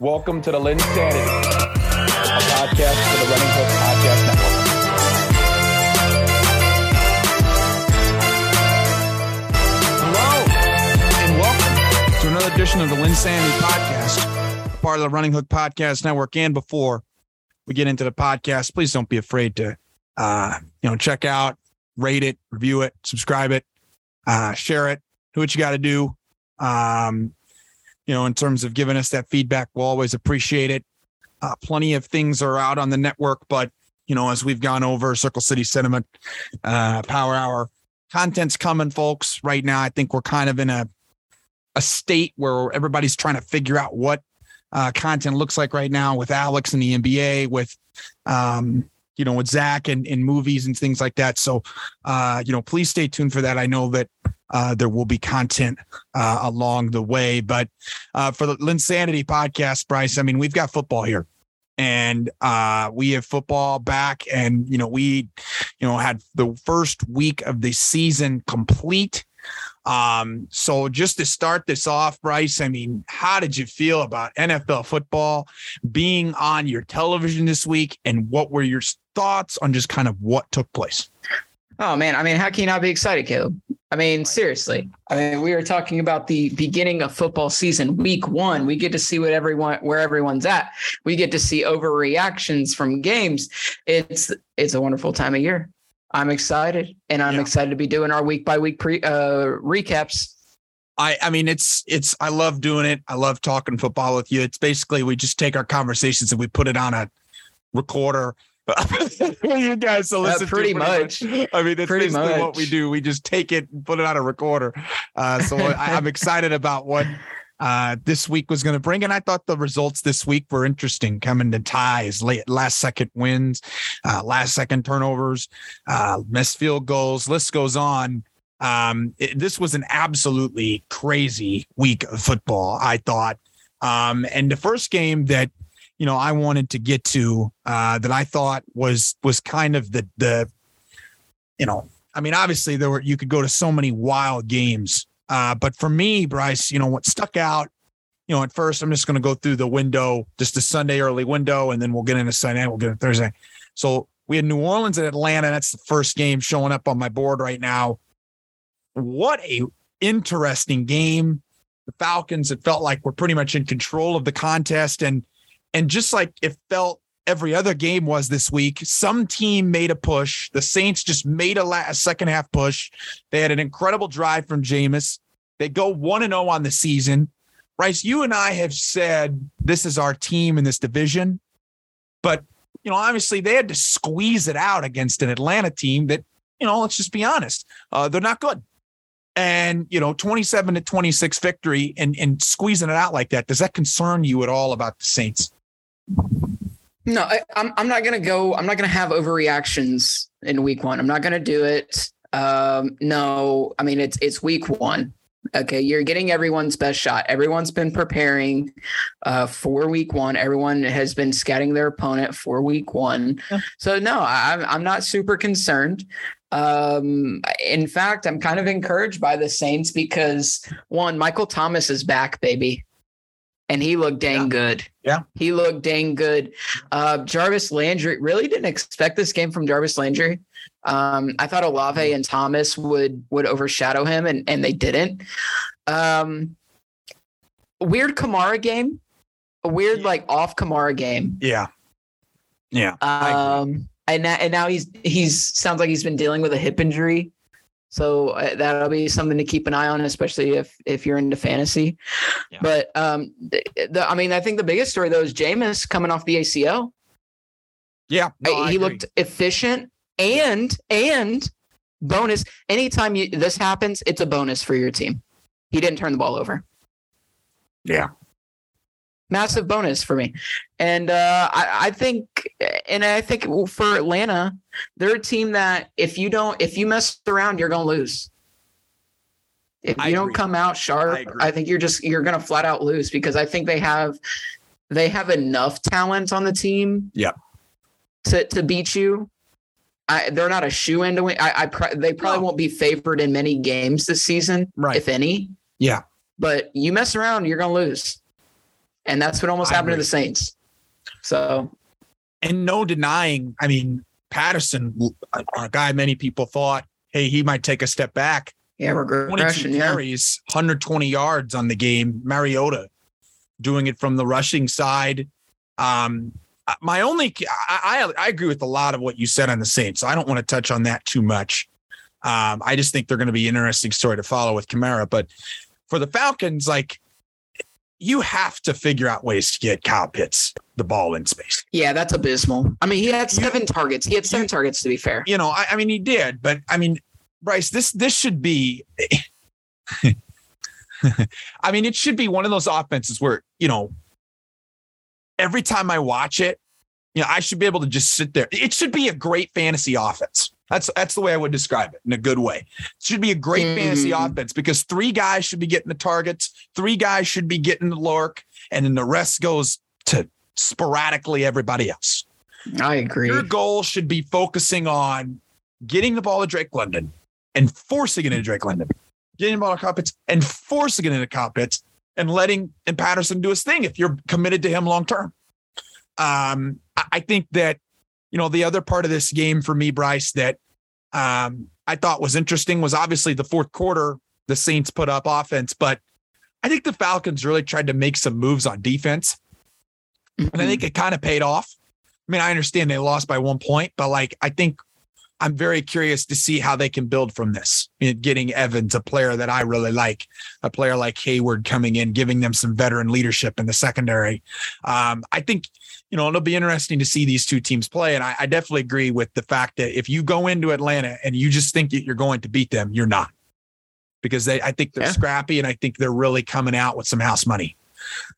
Welcome to the LynnSanity, a podcast for the Running Hook Podcast Network. Hello, and welcome to another edition of the LynnSanity Podcast, part of the Running Hook Podcast Network. And before we get into the podcast, please don't be afraid to, uh, you know, check out, rate it, review it, subscribe it, uh, share it, do what you got to do. Um, you know, in terms of giving us that feedback, we'll always appreciate it. Uh, plenty of things are out on the network, but you know, as we've gone over Circle City Cinema, uh, Power Hour, content's coming, folks. Right now, I think we're kind of in a a state where everybody's trying to figure out what uh, content looks like right now with Alex and the NBA, with um, you know, with Zach and in movies and things like that. So, uh, you know, please stay tuned for that. I know that uh, there will be content uh, along the way, but uh, for the LynnSanity podcast, Bryce, I mean, we've got football here. And uh, we have football back, and you know we, you know, had the first week of the season complete. Um, so just to start this off, Bryce, I mean, how did you feel about NFL football being on your television this week, and what were your thoughts on just kind of what took place? Oh man, I mean, how can you not be excited, Caleb? I mean, seriously. I mean, we were talking about the beginning of football season, week one. We get to see what everyone where everyone's at. We get to see overreactions from games. It's it's a wonderful time of year. I'm excited, and I'm yeah. excited to be doing our week by week pre uh, recaps. I I mean, it's it's I love doing it. I love talking football with you. It's basically we just take our conversations and we put it on a recorder you guys so listen uh, pretty, pretty much. much. I mean, that's pretty basically much. what we do. We just take it and put it on a recorder. Uh, so I, am excited about what uh, this week was going to bring. And I thought the results this week were interesting, coming to ties, late, last second wins, uh, last second turnovers, uh, missed field goals. List goes on. Um, it, this was an absolutely crazy week of football. I thought. Um, and the first game that you know I wanted to get to uh, that I thought was was kind of the the you know I mean obviously there were you could go to so many wild games uh, but for me Bryce you know what stuck out you know at first I'm just going to go through the window just the Sunday early window and then we'll get into Sunday we'll get into Thursday. So we had New Orleans and Atlanta that's the first game showing up on my board right now. What a interesting game. The Falcons it felt like we're pretty much in control of the contest and and just like it felt every other game was this week, some team made a push. The Saints just made a, last, second half push. They had an incredible drive from Jameis. They go 1 and 0 on the season. Rice, you and I have said this is our team in this division. But, you know, obviously they had to squeeze it out against an Atlanta team that, you know, let's just be honest, uh, they're not good. And, you know, 27 to 26 victory and, and squeezing it out like that, does that concern you at all about the Saints? No, I, am I'm, I'm not gonna go. I'm not gonna have overreactions in week one. I'm not gonna do it. Um, no, I mean it's it's week one. Okay, you're getting everyone's best shot. Everyone's been preparing uh, for week one. Everyone has been scouting their opponent for week one. Yeah. So no, I'm I'm not super concerned. Um, in fact, I'm kind of encouraged by the Saints because one, Michael Thomas is back, baby and he looked dang yeah. good. Yeah. He looked dang good. Uh, Jarvis Landry really didn't expect this game from Jarvis Landry. Um, I thought Olave and Thomas would would overshadow him, and and they didn't. Um, weird Kamara game, a weird yeah. like off Kamara game. Yeah. Yeah. Um, and now, and now he's he's sounds like he's been dealing with a hip injury. So uh, that'll be something to keep an eye on, especially if if you're into fantasy. Yeah. But um, the, the, I mean, I think the biggest story though is Jameis coming off the ACL. Yeah, no, he looked efficient and and bonus. Anytime you, this happens, it's a bonus for your team. He didn't turn the ball over. Yeah, massive bonus for me. And uh, I, I think, and I think for Atlanta, they're a team that if you don't, if you mess around, you're going to lose. If you don't come out sharp, I, I, think you're just you're going to flat out lose because I think they have they have enough talent on the team. Yeah. To to beat you. I, they're not a shoe in to win. I, I they probably no. won't be favored in many games this season, right? If any. Yeah. But you mess around, you're going to lose. And that's what almost I happened to the Saints. So and no denying. I mean, Patterson, a guy many people thought, hey, he might take a step back. yeah, 22 regression. Yeah, carries, 120 yards on the game. Mariota doing it from the rushing side. Um, uh, my only, I, I I agree with a lot of what you said on the Saints. So I don't want to touch on that too much. Um, I just think they're going to be an interesting story to follow with Kamara. But for the Falcons, like you have to figure out ways to get Kyle Pitts the ball in space. yeah, that's abysmal. I mean, he had You- seven targets. He had seven targets to be fair. You know, I, I mean, he did, but I mean, Bryce, this this should be. I mean, it should be one of those offenses where you know, every time I watch it, you know, I should be able to just sit there. It should be a great fantasy offense. That's that's the way I would describe it in a good way. It should be a great fantasy Mhm. offense because three guys should be getting the targets, three guys should be getting the lurk, and then the rest goes to sporadically everybody else. I agree. Your goal should be focusing on getting the ball to Drake London and forcing it into Drake London, getting the ball to Pitts and forcing it into Pitts and letting and Patterson do his thing if you're committed to him long term. Um, I, I think that you know the other part of this game for me, Bryce, that um, I thought was interesting was obviously the fourth quarter. The Saints put up offense, but I think the Falcons really tried to make some moves on defense and I think it kind of paid off. I mean, I understand they lost by one point, but like I think I'm very curious to see how they can build from this. Getting Evans, a player that I really like, a player like Hayward coming in, giving them some veteran leadership in the secondary. Um, I think you know it'll be interesting to see these two teams play, and I, I definitely agree with the fact that if you go into Atlanta and you just think that you're going to beat them, you're not, because they I think they're Yeah. scrappy, and I think they're really coming out with some house money.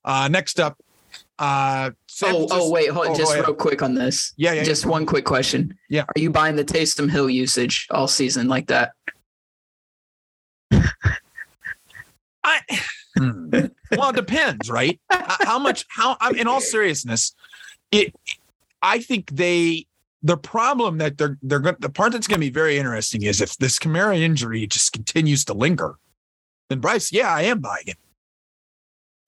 Uh, next up. Uh, Oh, oh wait, hold, oh, just real quick on this. Yeah, yeah, Just yeah. one quick question. Yeah. Are you buying the Taysom Hill usage all season like that? I, Hmm. well, it depends, right? How how much? How? I'm in all seriousness, it. I think they. The problem that they're they're going the part that's going to be very interesting is if this Kamara injury just continues to linger, then Bryce, yeah, I am buying it.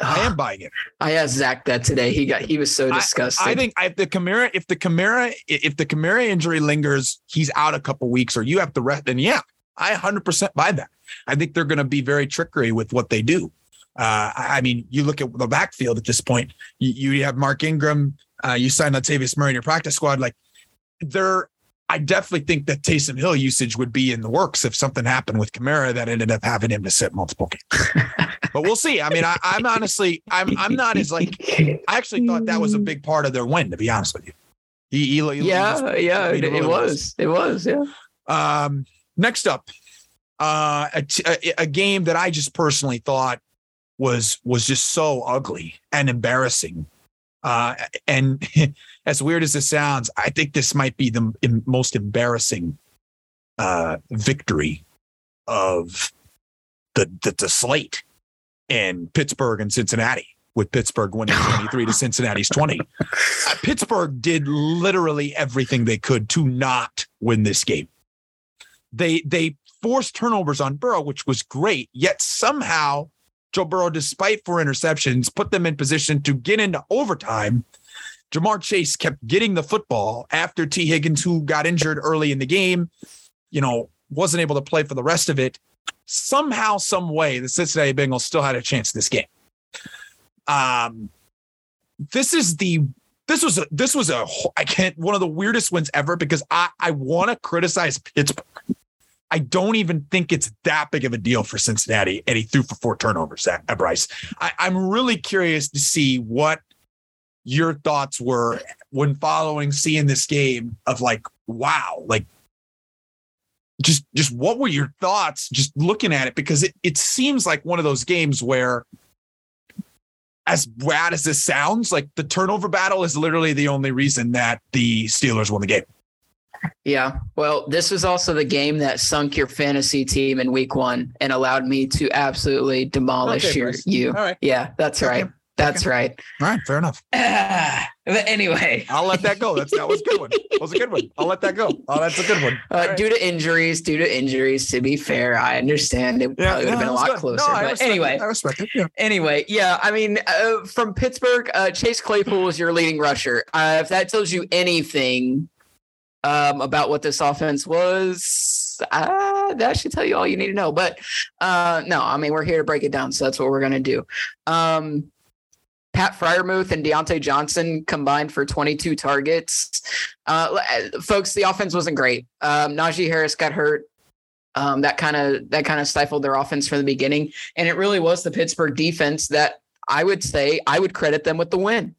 I am buying it. I asked Zach that today. He got he was so disgusted. I think if the Kamara, if the Kamara, if the Kamara injury lingers, he's out a couple weeks, or you have to rest. Then yeah, I 100% buy that. I think they're going to be very trickery with what they do. Uh, I I mean, you look at the backfield at this point. You, you have Mark Ingram. Uh, you signed Latavius Murray in your practice squad. Like, they're. I definitely think that Taysom Hill usage would be in the works if something happened with Kamara that ended up having him to sit multiple games. but we'll see. I mean, I, I'm honestly, I'm, I'm not as like. I actually thought that was a big part of their win, to be honest with you. He, he, he was- yeah, yeah, I mean, it, it it really was. It was, yeah. Um, next up, uh, a, a, a game that I just personally thought was was just so ugly and embarrassing. Uh, and as weird as this sounds, I think this might be the m- most embarrassing uh, victory of the, the the slate in Pittsburgh and Cincinnati. With Pittsburgh winning 23 to Cincinnati's 20. Uh, Pittsburgh did literally everything they could to not win this game they they forced turnovers on Burrow, which was great. Yet somehow Joe Burrow, despite four interceptions, put them in position to get into overtime. Ja'Marr Chase kept getting the football after Tee Higgins, who got injured early in the game, you know, wasn't able to play for the rest of it. Somehow, some way, the Cincinnati Bengals still had a chance this game. Um, this is the this was a this was a I can't one of the weirdest wins ever because I I want to criticize Pittsburgh. I don't even think it's that big of a deal for Cincinnati, and he threw for four turnovers at, Bryce. I, I'm really curious to see what your thoughts were when following seeing this game of like, wow, like just just what were your thoughts just looking at it because it it seems like one of those games where as bad as this sounds, like the turnover battle is literally the only reason that the Steelers won the game. Yeah. Well, this was also the game that sunk your fantasy team in week one and allowed me to absolutely demolish Okay, your Bruce. you. All right. Yeah, that's Okay. right. That's Okay. right. All right, fair enough. Ah, but anyway, I'll let that go. That's that was a good one. That was a good one. I'll let that go. Oh, that's a good one. uh, All right. due to injuries, due to injuries, to be fair, I understand it probably would have no, been a lot good. closer. No, but respect anyway, it. I respect it. Yeah. anyway, yeah, I mean, uh, from Pittsburgh, uh, Chase Claypool was your leading rusher. Uh, if that tells you anything um, about what this offense was, uh, that should tell you all you need to know. But uh, no, I mean, we're here to break it down, so that's what we're gonna do. Um, Pat Freiermuth and Diontae Johnson combined for 22 targets. Uh, folks, the offense wasn't great. Um, Najee Harris got hurt. Um, that kind of that kind of stifled their offense from the beginning, and it really was the Pittsburgh defense that I would say I would credit them with the win.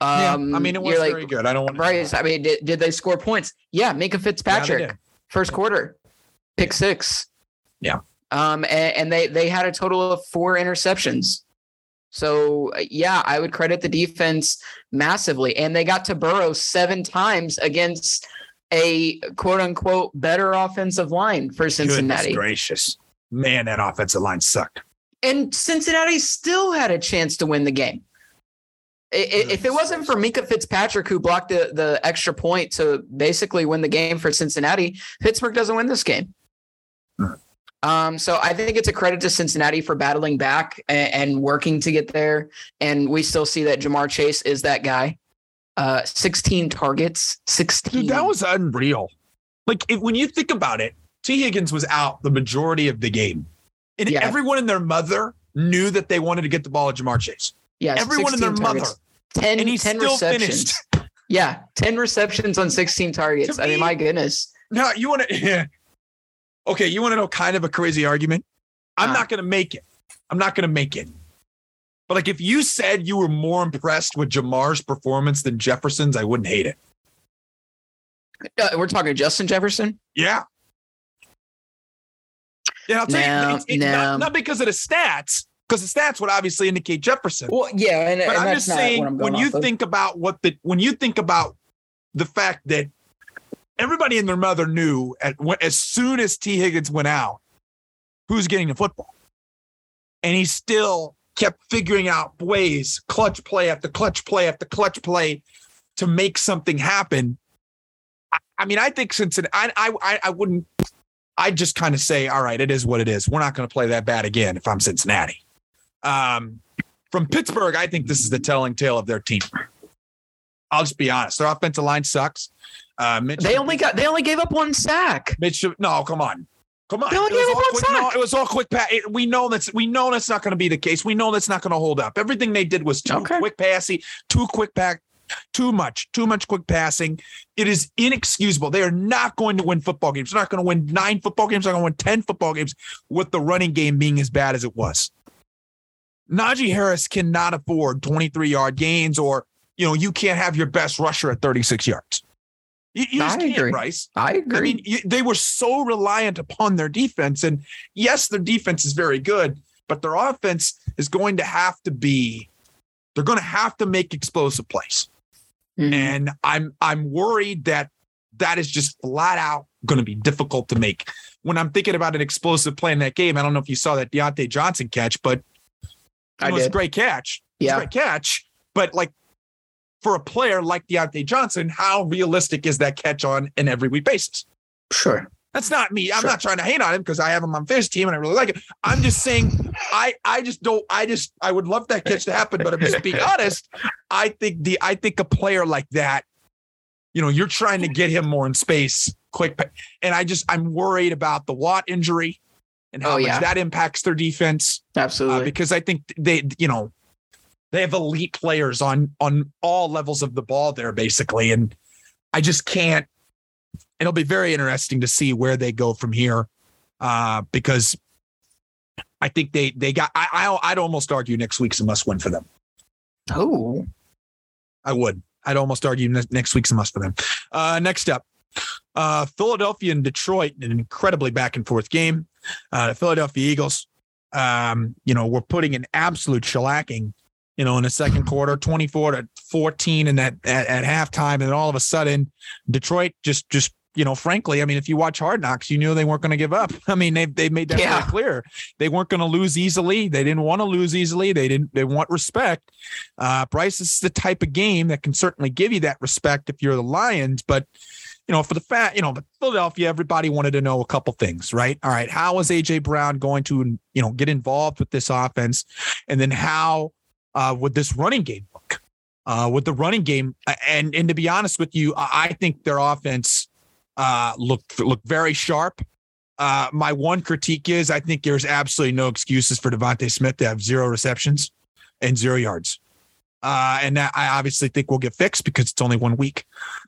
Yeah, Um, I mean, it was you're like, very good. I don't want to. Bryce, I mean, did, did they score points? Yeah, Minkah Fitzpatrick, did. first quarter, pick six. Yeah. Um, and, and they they had a total of four interceptions. So uh, yeah, I would credit the defense massively, and they got to Burrow seven times against a quote unquote better offensive line for Cincinnati. Goodness gracious, man, that offensive line sucked. And Cincinnati still had a chance to win the game. If it wasn't for Minkah Fitzpatrick, who blocked the, the extra point to basically win the game for Cincinnati, Pittsburgh doesn't win this game. Hmm. Um, so I think it's a credit to Cincinnati for battling back and, and working to get there. And we still see that Ja'Marr Chase is that guy. Uh, 16 targets, 16. Dude, that was unreal. Like if, when you think about it, Tee Higgins was out the majority of the game, and Yeah. everyone and their mother knew that they wanted to get the ball to Ja'Marr Chase. Yeah, everyone and their 16 mother, targets. 10, and he 10 still receptions. finished. Yeah, 10 receptions on 16 targets. To I mean, my goodness. No, you want to? Yeah. okay, you want to know kind of a crazy argument? I'm Uh. not going to make it. I'm not going to make it. But like, if you said you were more impressed with Ja'Marr's performance than Jefferson's, I wouldn't hate it. Uh, we're talking Justin Jefferson. Yeah. Yeah, I'll tell No, you, it's, it's no. not, not because of the stats, because the stats would obviously indicate Jefferson. Well, yeah, and, but and I'm just saying, I'm when you of. think about what the when you think about the fact that everybody and their mother knew at as soon as Tee Higgins went out, who's getting the football, and he still kept figuring out ways, clutch play after clutch play after clutch play, to make something happen. I, I mean, I think Cincinnati. I I I, I wouldn't. I'd just kind of say, all right, it is what it is. We're not going to play that bad again if I'm Cincinnati. Um, from Pittsburgh, I think this is the telling tale of their team. I'll just be honest. Their offensive line sucks. Uh, Mitch, they only got they only gave up one sack. Mitch. No, come on, come on. They only It was gave up all one quick, no, sack. it was all quick pass. it- We know that's we know that's not going to be the case. We know that's not going to hold up. Everything they did was too Okay. quick passing, too quick pack, too much, too much quick passing. It is inexcusable. They are not going to win football games. They're not going to win nine football games. They're going to win ten football games with the running game being as bad as it was. Najee Harris cannot afford 23 yard gains, or you know, you can't have your best rusher at 36 yards. You, you I agree. Bryce. I agree. I mean, you, they were so reliant upon their defense. And yes, their defense is very good, but their offense is going to have to be, they're going to have to make explosive plays. Mhm. And I'm I'm worried that that is just flat out going to be difficult to make. When I'm thinking about an explosive play in that game, I don't know if you saw that Diontae Johnson catch, but I it was a great catch. It was a Yeah. great catch. But like for a player like Diontae Johnson, how realistic is that catch on an every week basis? Sure. That's not me. I'm Sure. not trying to hate on him because I have him on fish team and I really like it. I'm just saying I I just don't I just I would love that catch to happen, but I'm just being honest. I think the I think a player like that, you know, you're trying to get him more in space quick. And I just I'm worried about the Watt injury and how Oh, much yeah. that impacts their defense. uh, Absolutely. because I think they, you know, they have elite players on on all levels of the ball there, basically, and I just can't. It'll be very interesting to see where they go from here, uh, because I think they they got. I, I I'd almost argue next week's a must win for them. oh. I would. I'd almost argue ne- next week's a must for them. Uh, next up, uh, Philadelphia and Detroit, an incredibly back and forth game. Uh, the Philadelphia Eagles, um, you know, were putting an absolute shellacking, you know, in the second quarter, 24 to 14 and that at, at halftime. And then all of a sudden, Detroit just, just, you know, frankly, I mean, if you watch Hard Knocks, you knew they weren't going to give up. I mean, they they made that yeah. clear. They weren't going to lose easily. They didn't want to lose easily. They didn't. They want respect. Uh, Bryce is the type of game that can certainly give you that respect if you're the Lions, but you know, for the fact, you know, Philadelphia, everybody wanted to know a couple things, right? All right, how is AJ Brown going to, you know, get involved with this offense, and then how uh, would this running game look? Uh, with the running game, and and to be honest with you, I think their offense uh, looked looked very sharp. Uh, my one critique is I think there's absolutely no excuses for DeVonta Smith to have zero receptions and zero yards. Uh, and that I obviously think will get fixed because it's only one week.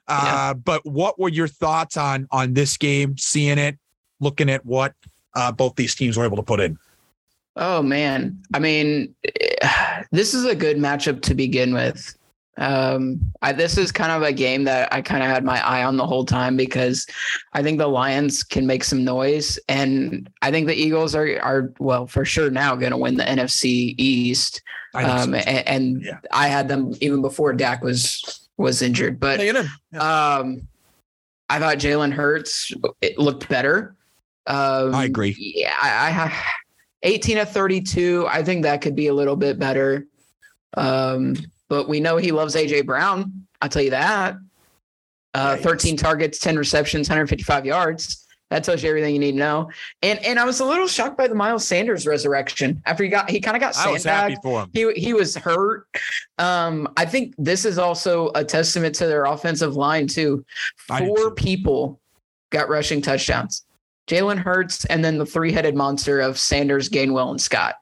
Uh, yeah. But what were your thoughts on on this game? Seeing it, looking at what uh, both these teams were able to put in. Oh man, I mean, this is a good matchup to begin with. Um, I, this is kind of a game that I kind of had my eye on the whole time because I think the Lions can make some noise, and I think the Eagles are are well for sure now going to win the NFC East. Um, and, and yeah. I had them even before Dak was was injured, but yeah. um, I thought Jalen Hurts it looked better. Um, I agree. Yeah, I, I have 18 of 32. I think that could be a little bit better. Um, but we know he loves AJ Brown. I'll tell you that. Uh, 13 targets, 10 receptions, 155 yards. That tells you everything you need to know. And and I was a little shocked by the Miles Sanders resurrection after he got he kind of got I was happy for him. He he was hurt. Um, I think this is also a testament to their offensive line too. Four people got rushing touchdowns. Jalen Hurts, and then the three-headed monster of Sanders, Gainwell, and Scott.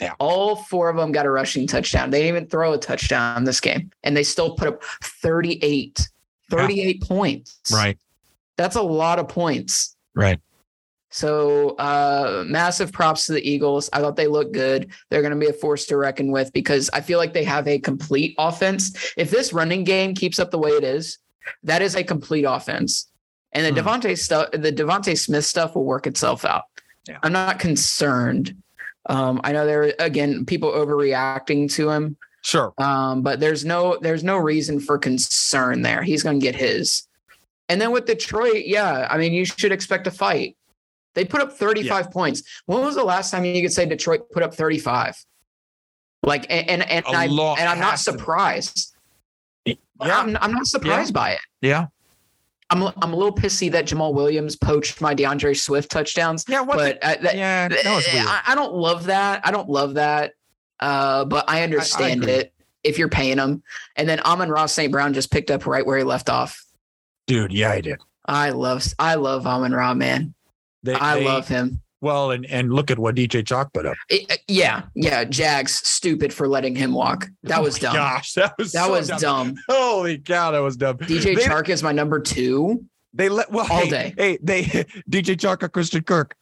Yeah. All four of them got a rushing touchdown. They didn't even throw a touchdown this game, and they still put up 38, 38 yeah. points. Right. That's a lot of points. Right. So, uh, massive props to the Eagles. I thought they looked good. They're going to be a force to reckon with because I feel like they have a complete offense. If this running game keeps up the way it is, that is a complete offense. And the hmm. DeVonta stuff, the DeVonta Smith stuff will work itself out. Yeah. I'm not concerned um, I know there again people overreacting to him. Sure. Um, but there's no there's no reason for concern there. He's going to get his. And then with Detroit, yeah, I mean you should expect a fight. They put up 35 yeah. points. When was the last time you could say Detroit put up 35? Like and and, and I and I'm not surprised. Yeah. I'm, I'm not surprised yeah. by it. Yeah. I'm I'm a little pissy that Jamaal Williams poached my DeAndre Swift touchdowns. Yeah, but the, uh, that, yeah, that was weird. I, I, don't love that. I don't love that. Uh, but I understand I, I it if you're paying them. And then Amon-Ra St. Brown just picked up right where he left off. Dude, yeah, I did. I love I love Amon-Ra, man. They, I they, love him. Well, and and look at what DJ Chark put up. It, yeah, yeah. Jags stupid for letting him walk. That oh was oh dumb. Gosh, that was that so was dumb. dumb. Holy cow, that was dumb. DJ they, Chark is my number two. They let well all hey, day. Hey, they DJ Chark or Christian Kirk.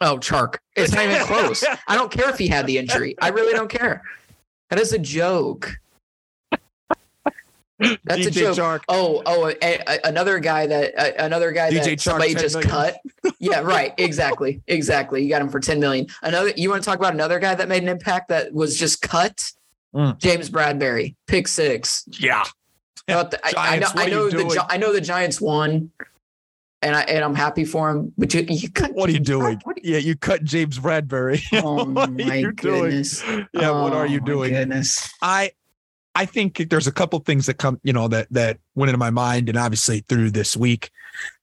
Oh, Chark. It's not even close. I don't care if he had the injury. I really don't care. That is a joke. That's DJ a joke. Chark. Oh, oh, a, a, another guy that a, another guy DJ that Chark, somebody just million. cut. yeah, right. Exactly. Exactly. You got him for 10 million. Another you want to talk about another guy that made an impact that was just cut? Mm. James Bradberry, pick six. Yeah. The, Giants, I, I, know, I know the I know the Giants won and I and I'm happy for him. But you, you cut. What are you doing? Are you, yeah, you cut James Bradberry. Oh my goodness. Doing? Yeah, oh, what are you oh, doing? Goodness. I I think there's a couple things that come, you know, that that went into my mind, and obviously through this week.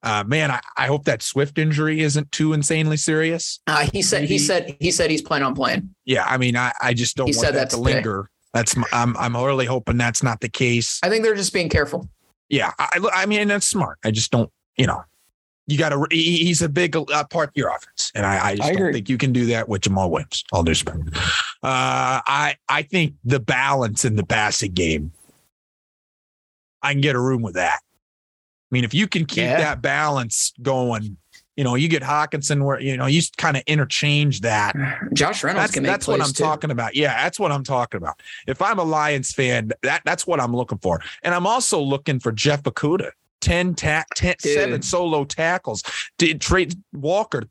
Uh, man, I, I hope that Swift injury isn't too insanely serious. Uh, he said Maybe. he said he said he's planning on playing. Yeah, I mean, I, I just don't he want that to today. linger. That's my, I'm I'm really hoping that's not the case. I think they're just being careful. Yeah, I I mean that's smart. I just don't, you know, you got to. He's a big uh, part of your offense, and I, I just I don't think you can do that with Jamaal Williams. All due respect, uh, I I think the balance in the passing game, I can get a room with that. I mean, if you can keep yeah. that balance going, you know, you get Hockenson where you know you kind of interchange that. Josh Reynolds that's, can make That's what I'm too. talking about. Yeah, that's what I'm talking about. If I'm a Lions fan, that that's what I'm looking for, and I'm also looking for Jeff Okudah 10, ta- 10 seven solo tackles. Did trade Walker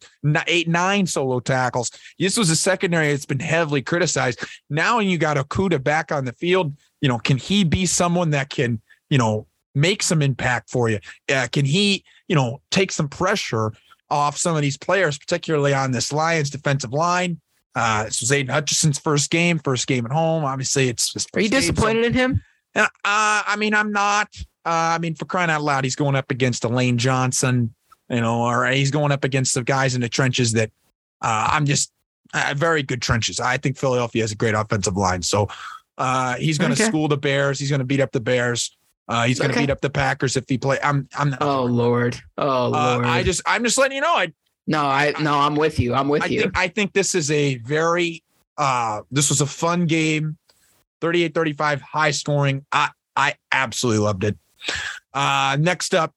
eight, nine solo tackles. This was a secondary that's been heavily criticized. Now you got Okudah back on the field. You know, can he be someone that can, you know, make some impact for you? Uh, can he, you know, take some pressure off some of these players, particularly on this Lions defensive line? Uh, this was Aidan Hutchinson's first game, first game at home. Obviously, it's. Are you disappointed game, so, in him? Uh, I mean, I'm not. Uh, I mean, for crying out loud, he's going up against Elaine Johnson, you know, or he's going up against the guys in the trenches that uh, I'm just uh, very good trenches. I think Philadelphia has a great offensive line. So uh, he's going to okay. school the Bears. He's going to beat up the Bears. Uh, he's going to okay. beat up the Packers if he play. I'm. I'm. Not, oh Lord. Oh uh, Lord. I just. I'm just letting you know. I. No, I. No, I'm with you. I'm with I you. Think, I think this is a very. Uh, this was a fun game. 38 35 high scoring. I I absolutely loved it. Uh, next up,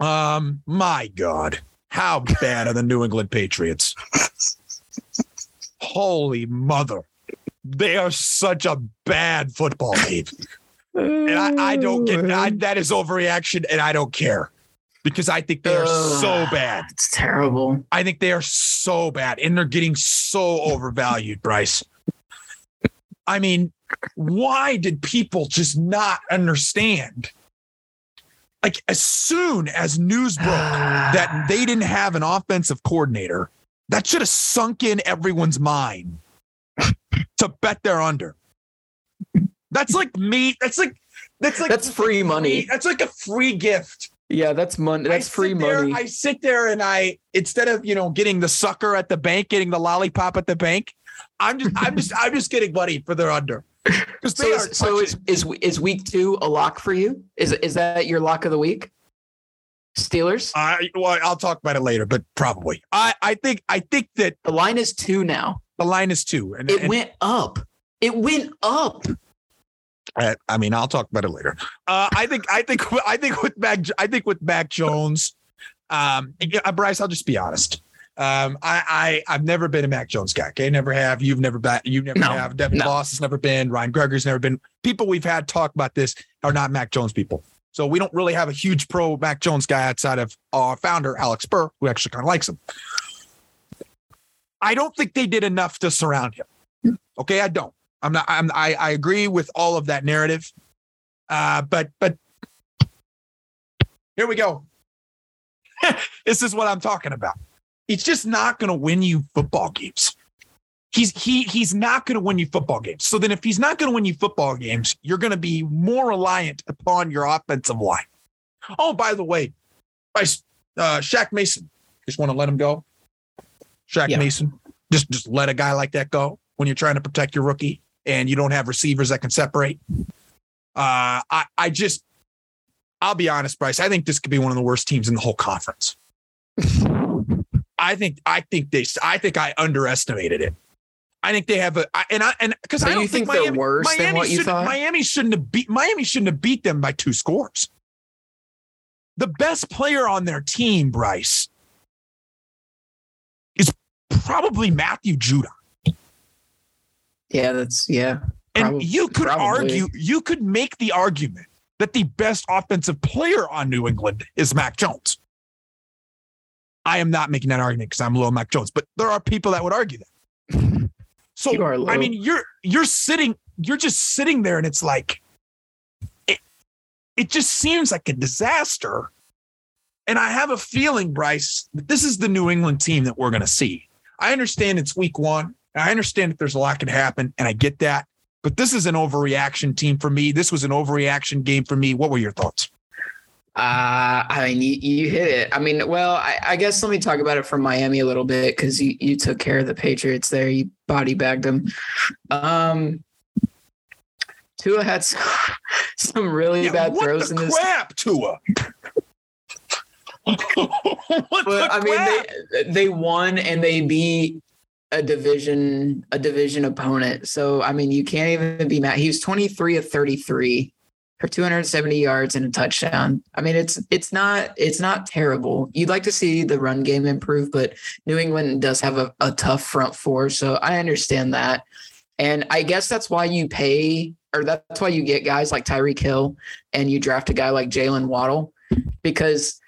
um, my God, how bad are the New England Patriots? Holy mother. They are such a bad football team. and I, I don't get I, that is overreaction, and I don't care because I think they are so bad. It's terrible. I think they are so bad, and they're getting so overvalued, Bryce. I mean, why did people just not understand? Like, as soon as news broke that they didn't have an offensive coordinator, that should have sunk in everyone's mind to bet they're under. That's like me. That's like that's like that's free money. That's like a free gift. Yeah, that's money. That's free there, money. I sit there and I instead of you know getting the sucker at the bank, getting the lollipop at the bank, I'm just I'm just I'm just getting money for their under. So, is, so is, is is week two a lock for you? Is is that your lock of the week? Steelers. I well, I'll talk about it later, but probably. I I think I think that the line is two now. The line is two, and it and, went up. It went up. I, I mean, I'll talk about it later. Uh, I think I think I think with Mac I think with Mac Jones, um, Bryce. I'll just be honest. Um, I, I I've never been a Mac Jones guy. Okay, never have. You've never been. You never no, have. Devin no. Has never been. Ryan Greger's never been. People we've had talk about this are not Mac Jones people. So we don't really have a huge pro Mac Jones guy outside of our founder Alex Burr, who actually kind of likes him. I don't think they did enough to surround him. Okay, I don't. I'm not. I'm. I, I agree with all of that narrative. Uh, but but here we go. this is what I'm talking about it's just not going to win you football games. He's he he's not going to win you football games. So then, if he's not going to win you football games, you're going to be more reliant upon your offensive line. Oh, by the way, by uh, Shaq Mason, just want to let him go. Shaq yeah. Mason, just just let a guy like that go when you're trying to protect your rookie and you don't have receivers that can separate. Uh, I I just I'll be honest, Bryce. I think this could be one of the worst teams in the whole conference. I think I think they I think I underestimated it. I think they have a and I and because so I don't you think, think Miami, they're worse Miami than what you thought. Miami shouldn't have beat Miami shouldn't have beat them by two scores. The best player on their team, Bryce, is probably Matthew Judon. Yeah, that's yeah. and you could probably. argue, you could make the argument that the best offensive player on New England is Mac Jones. I am not making that argument because I'm low on Mac Jones, but there are people that would argue that. So I mean, you're you're sitting, you're just sitting there, and it's like it, it just seems like a disaster. And I have a feeling, Bryce, that this is the New England team that we're going to see. I understand it's week one. I understand that there's a lot can happen, and I get that. But this is an overreaction team for me. This was an overreaction game for me. What were your thoughts? Uh, I mean, you, you hit it. I mean, well, I, I guess let me talk about it from Miami a little bit because you, you took care of the Patriots there. You body bagged them. Um, Tua had some, some really yeah, bad throws in this. Crap, Tua. but I mean, they they won and they beat a division a division opponent. So I mean, you can't even be mad. He was twenty three of thirty three for 270 yards and a touchdown. I mean, it's it's not it's not terrible. You'd like to see the run game improve, but New England does have a, a tough front four, so I understand that. And I guess that's why you pay, or that's why you get guys like Tyreek Hill, and you draft a guy like Jalen Waddle, because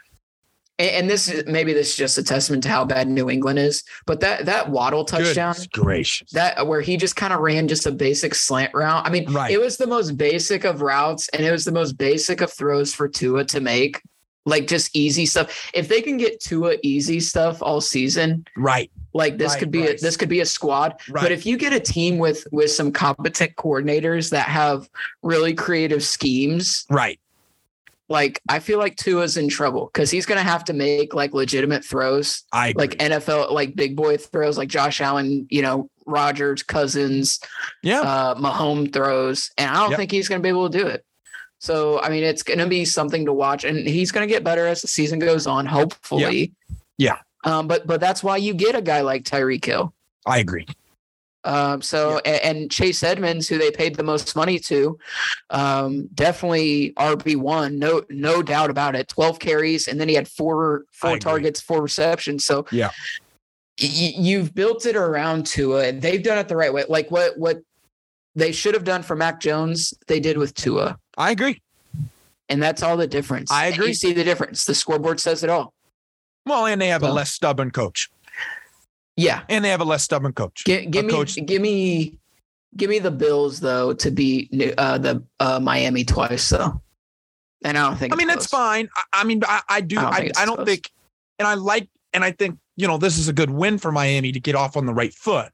And, and this is maybe this is just a testament to how bad New England is. But that that Waddle touchdown, Goodness gracious. that uh, where he just kind of ran just a basic slant route. I mean, Right. it was the most basic of routes, and it was the most basic of throws for Tua to make. Like just easy stuff. If they can get Tua easy stuff all season, right. like this Right, could be a, this could be a squad. Right. But if you get a team with with some competent coordinators that have really creative schemes, right. Like I feel like Tua's in trouble because he's going to have to make like legitimate throws, I agree. like NFL, like big boy throws, like Josh Allen, you know, Rodgers, Cousins, yeah. uh, Mahomes throws, and I don't Yep. think he's going to be able to do it. So I mean, it's going to be something to watch, and he's going to get better as the season goes on, hopefully. Yeah. Um, but but that's why you get a guy like Tyreek Hill. I agree. Um, so a- and, Chase Edmonds, who they paid the most money to, um, definitely RB one, no no doubt about it. Twelve carries, and then he had four four targets, four receptions. So Yeah. y- you've built it around Tua, and they've done it the right way. Like what what they should have done for Mac Jones, they did with Tua, I agree. and that's all the difference. I And agree. You see the difference. The scoreboard says it all. Well, and they have a less stubborn coach. Yeah. And they have a less stubborn coach. Give, give me, coach- give me, give me the Bills though to beat uh, the uh, Miami twice though, and I don't think. I mean, it's that's fine. I, I mean, I, I do. I don't I, think I don't think, and I like, and I think you know this is a good win for Miami to get off on the right foot.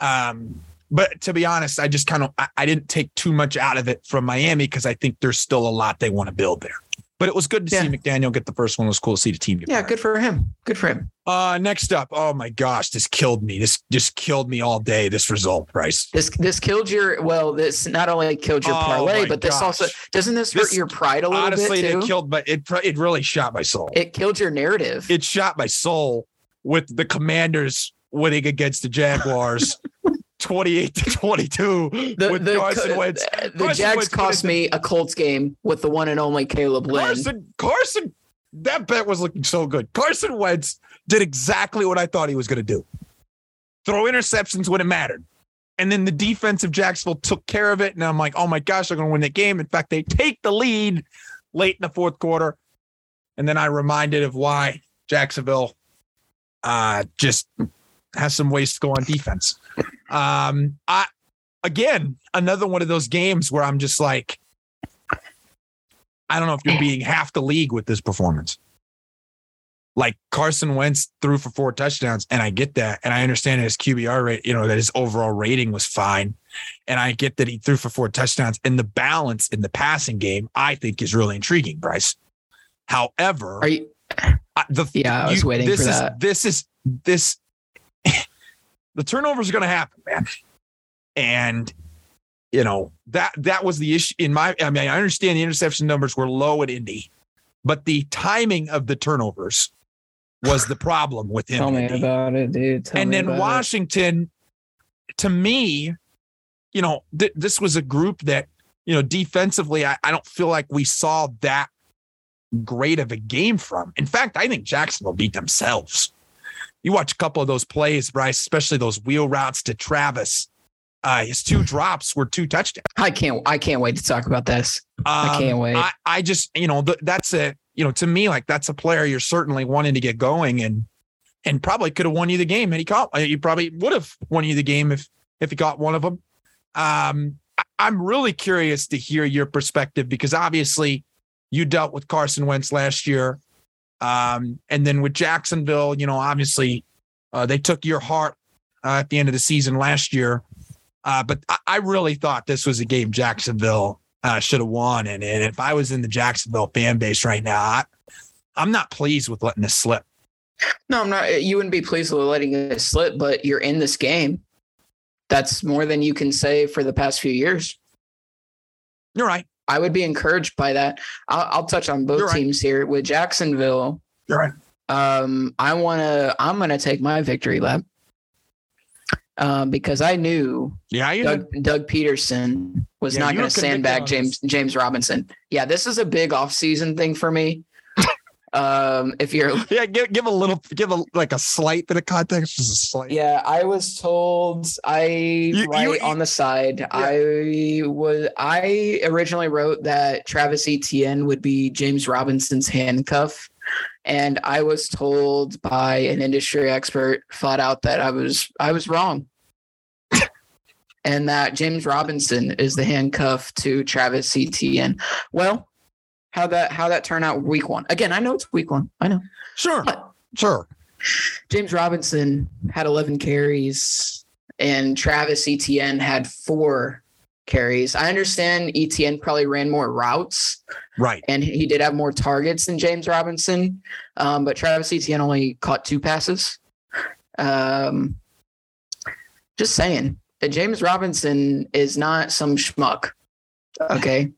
Um, but to be honest, I just kind of I, I didn't take too much out of it from Miami because I think there's still a lot they want to build there. But it was good to see McDaniel get the first one. It was cool to see the team Yeah, better. good for him. Good for him. Uh, next up, oh my gosh, this killed me. This just killed me all day. This result, Bryce. This this killed your well. This not only killed your Oh parlay, but this also doesn't this, This- hurt your pride a little bit. Honestly, bit it killed, but it it really shot my soul. it killed your narrative. it shot my soul with the commanders winning against the Jaguars 28 to 22 the with the, Carson Wentz. the Carson Jags Wentz cost me a Colts game with the one and only Caleb Lynn. Carson, Carson, that bet was looking so good. Carson Wentz did exactly what I thought he was going to do throw interceptions when it mattered. And then the defense of Jacksonville took care of it. And I'm like, oh my gosh, they're going to win the game. In fact, they take the lead late in the fourth quarter. And then I reminded of why Jacksonville uh, just has some ways to go on defense. Um, I again, another one of those games where I'm just like, I don't know if you're being half the league with this performance. Like Carson Wentz threw for four touchdowns, and I get that, and I understand his QBR rate, you know, that his overall rating was fine, and I get that he threw for four touchdowns. And the balance in the passing game, I think, is really intriguing, Bryce. However, Are you? I- the Yeah, I was waiting this for is, that. This is this. The turnovers are going to happen, man, and you know that that was the issue in my. I mean, I understand the interception numbers were low at Indy, but the timing of the turnovers was the problem with him. Tell me Indy. about it, dude. Tell and me then about it. Washington, to me, you know, th- this was a group that you know defensively, I, I don't feel like we saw that great of a game from. In fact, I think Jacksonville beat themselves. You watch a couple of those plays, Bryce, especially those wheel routes to Travis. Uh, his two drops were two touchdowns. I can't. I can't wait to talk about this. I Um, can't wait. I, I just, you know, th- that's a, you know, to me, like that's a player you're certainly wanting to get going and, and probably could have won you the game. And he caught, uh, you probably would have won you the game if, if he got one of them. Um, I, I'm really curious to hear your perspective because obviously you dealt with Carson Wentz last year. Um, and then with Jacksonville, you know, obviously uh, they took your heart uh, at the end of the season last year. Uh, but I, I really thought this was a game Jacksonville uh, should have won. And, and if I was in the Jacksonville fan base right now, I, I'm not pleased with letting this slip. No, I'm not. You wouldn't be pleased with letting it slip, but you're in this game. That's more than you can say for the past few years. You're right. I would be encouraged by that. I'll, I'll touch on both right. teams here with Jacksonville. You're right. Um, I want to. I'm going to take my victory lap um, because I knew Yeah, you Doug, Doug Pederson was Yeah, not going to sandbag James James Robinson. Yeah, this is a big offseason thing for me. Um, if you're yeah. Give, give a little, give a like a slight bit of context, just a slight. Yeah, I was told I you- write on the side. I was I originally wrote that Travis Etienne would be James Robinson's handcuff, and I was told by an industry expert flat out that I was I was wrong. and that James Robinson is the handcuff to Travis Etienne. Well, how that how that turn out week one. Again, I know it's week one. I know. Sure. But sure. James Robinson had 11 carries and Travis Etienne had four carries. I understand Etienne probably ran more routes. Right. And he did have more targets than James Robinson. Um, but Travis Etienne only caught two passes. Um, just saying that James Robinson is not some schmuck. Okay.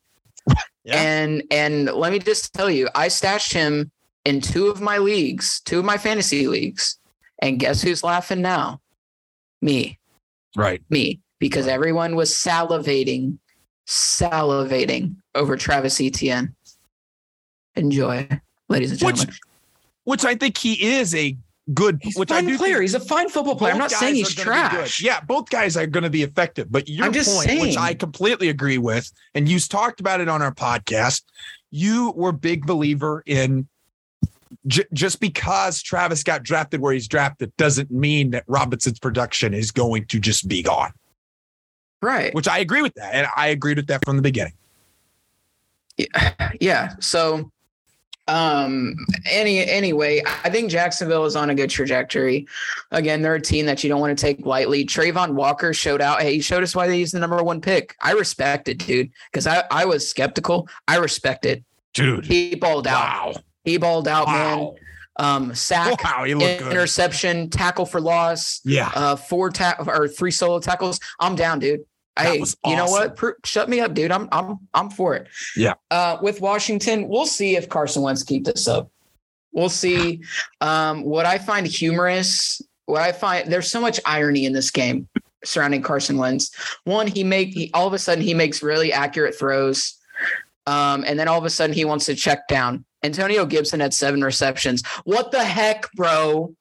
Yeah. And and let me just tell you, I stashed him in two of my leagues, two of my fantasy leagues. And guess who's laughing now? Me. Right. Me because right. everyone was salivating, salivating over Travis Etienne. Enjoy, ladies and gentlemen. Which, which I think he is a good he's which fine I do player. He's a fine football player. I'm not saying he's trash. Yeah, both guys are going to be effective. But your point, saying. which I completely agree with, and you talked about it on our podcast, you were big believer in j- just because Travis got drafted where he's drafted doesn't mean that Robinson's production is going to just be gone. Right. Which I agree with that. And I agreed with that from the beginning. Yeah. yeah. So um any anyway i think jacksonville is on a good trajectory again they're a team that you don't want to take lightly Travon walker showed out hey he showed us why they used the number one pick i respect it dude because i i was skeptical i respect it dude he balled out wow he balled out wow. man um, sack, wow, interception, good. tackle for loss. Yeah. Uh, four ta- or three solo tackles. I'm down, dude. Hey, awesome. you know what? shut me up, dude. I'm I'm I'm for it. Yeah. Uh, with Washington, we'll see if Carson Wentz keep this up. We'll see. Um, what I find humorous, what I find there's so much irony in this game surrounding Carson Wentz. One, he make he, all of a sudden he makes really accurate throws, um, and then all of a sudden he wants to check down. Antonio Gibson had seven receptions. What the heck, bro?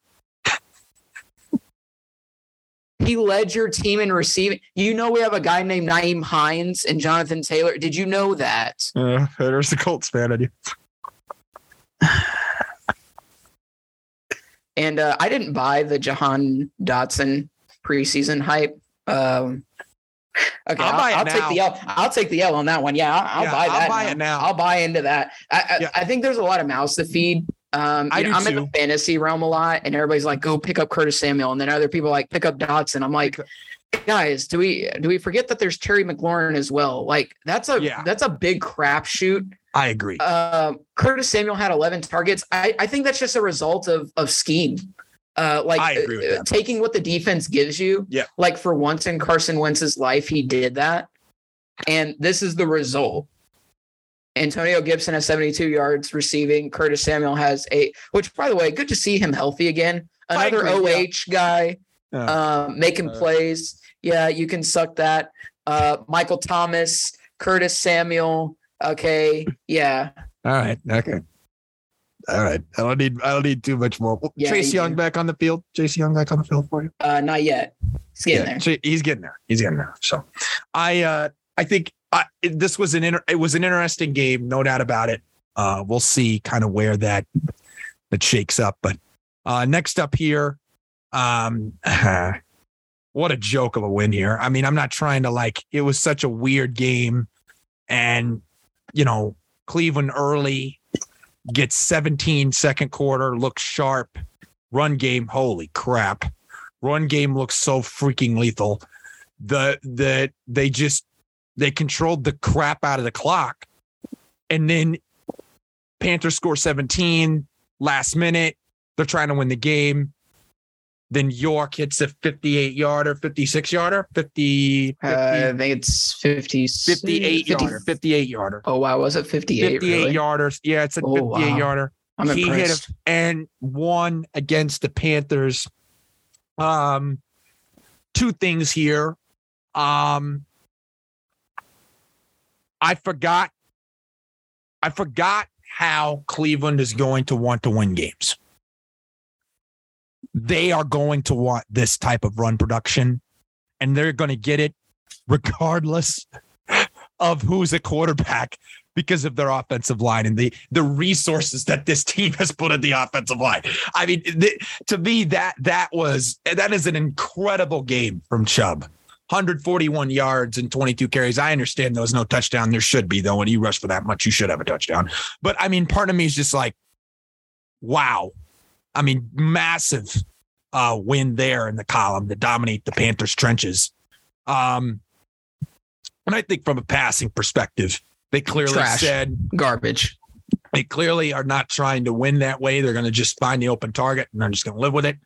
He led your team in receiving. You know, we have a guy named Nyheim Hines and Jonathan Taylor. Did you know that? Uh, there's the Colts fan in you. and uh, I didn't buy the Jahan Dotson preseason hype. Um, Okay, I'll, I'll, I'll take the L. I'll take the L on that one. Yeah, I'll, I'll yeah, buy that. I'll buy now. it now. I'll buy into that. I, yeah. I, I, think there's a lot of mouths to feed. Um, I am in the fantasy realm a lot, and everybody's like, "Go pick up Curtis Samuel," and then other people like pick up Dotson. I'm like, guys, do we do we forget that there's Terry McLaurin as well? Like that's a yeah. that's a big crapshoot. I agree. Uh, Curtis Samuel had 11 targets. I, I think that's just a result of of scheme. Uh, like uh, taking what the defense gives you. Yeah. Like for once in Carson Wentz's life, he did that, and this is the result. Antonio Gibson has 72 yards receiving. Curtis Samuel has eight, which, by the way, good to see him healthy again. Another agree, OH yeah. guy um, making uh, plays. Yeah, you can suck that. Uh, Michael Thomas, Curtis Samuel. Okay, yeah. All right. Okay. All right. I don't need. I don't need too much more. Yeah, Chase Young do. back on the field. Chase Young back on the field for you. Uh, not yet. He's getting yeah, there. He's getting there. He's getting there. So, I uh, I think uh, this was an inter- it was an interesting game, no doubt about it. Uh, we'll see kind of where that that shakes up. But uh, next up here, um, what a joke of a win here. I mean, I'm not trying to like. It was such a weird game, and you know, Cleveland early gets 17 second quarter, looks sharp. Run game, holy crap! Run game looks so freaking lethal. The the they just they controlled the crap out of the clock. And then Panthers score 17 last minute. They're trying to win the game. Then York hits a 58 yarder, 56 yarder, 50, 50 uh, I think it's 50, 58 50, yarder, 58 yarder. Oh, wow. Was it 58? 58 really? yarders. Yeah, it's a oh, 58 wow. yarder. I'm he impressed. hit a, and won against the Panthers. Um, two things here. Um, I forgot. I forgot how Cleveland is going to want to win games. They are going to want this type of run production, and they're going to get it regardless of who's a quarterback because of their offensive line and the the resources that this team has put in the offensive line. I mean, the, to me that that was that is an incredible game from Chubb. 141 yards and 22 carries. I understand there was no touchdown. There should be though. When you rush for that much, you should have a touchdown. But I mean, part of me is just like, wow. I mean, massive uh, win there in the column to dominate the Panthers trenches. Um, and I think from a passing perspective, they clearly Trash. said Garbage. they clearly are not trying to win that way. They're going to just find the open target and they're just going to live with it.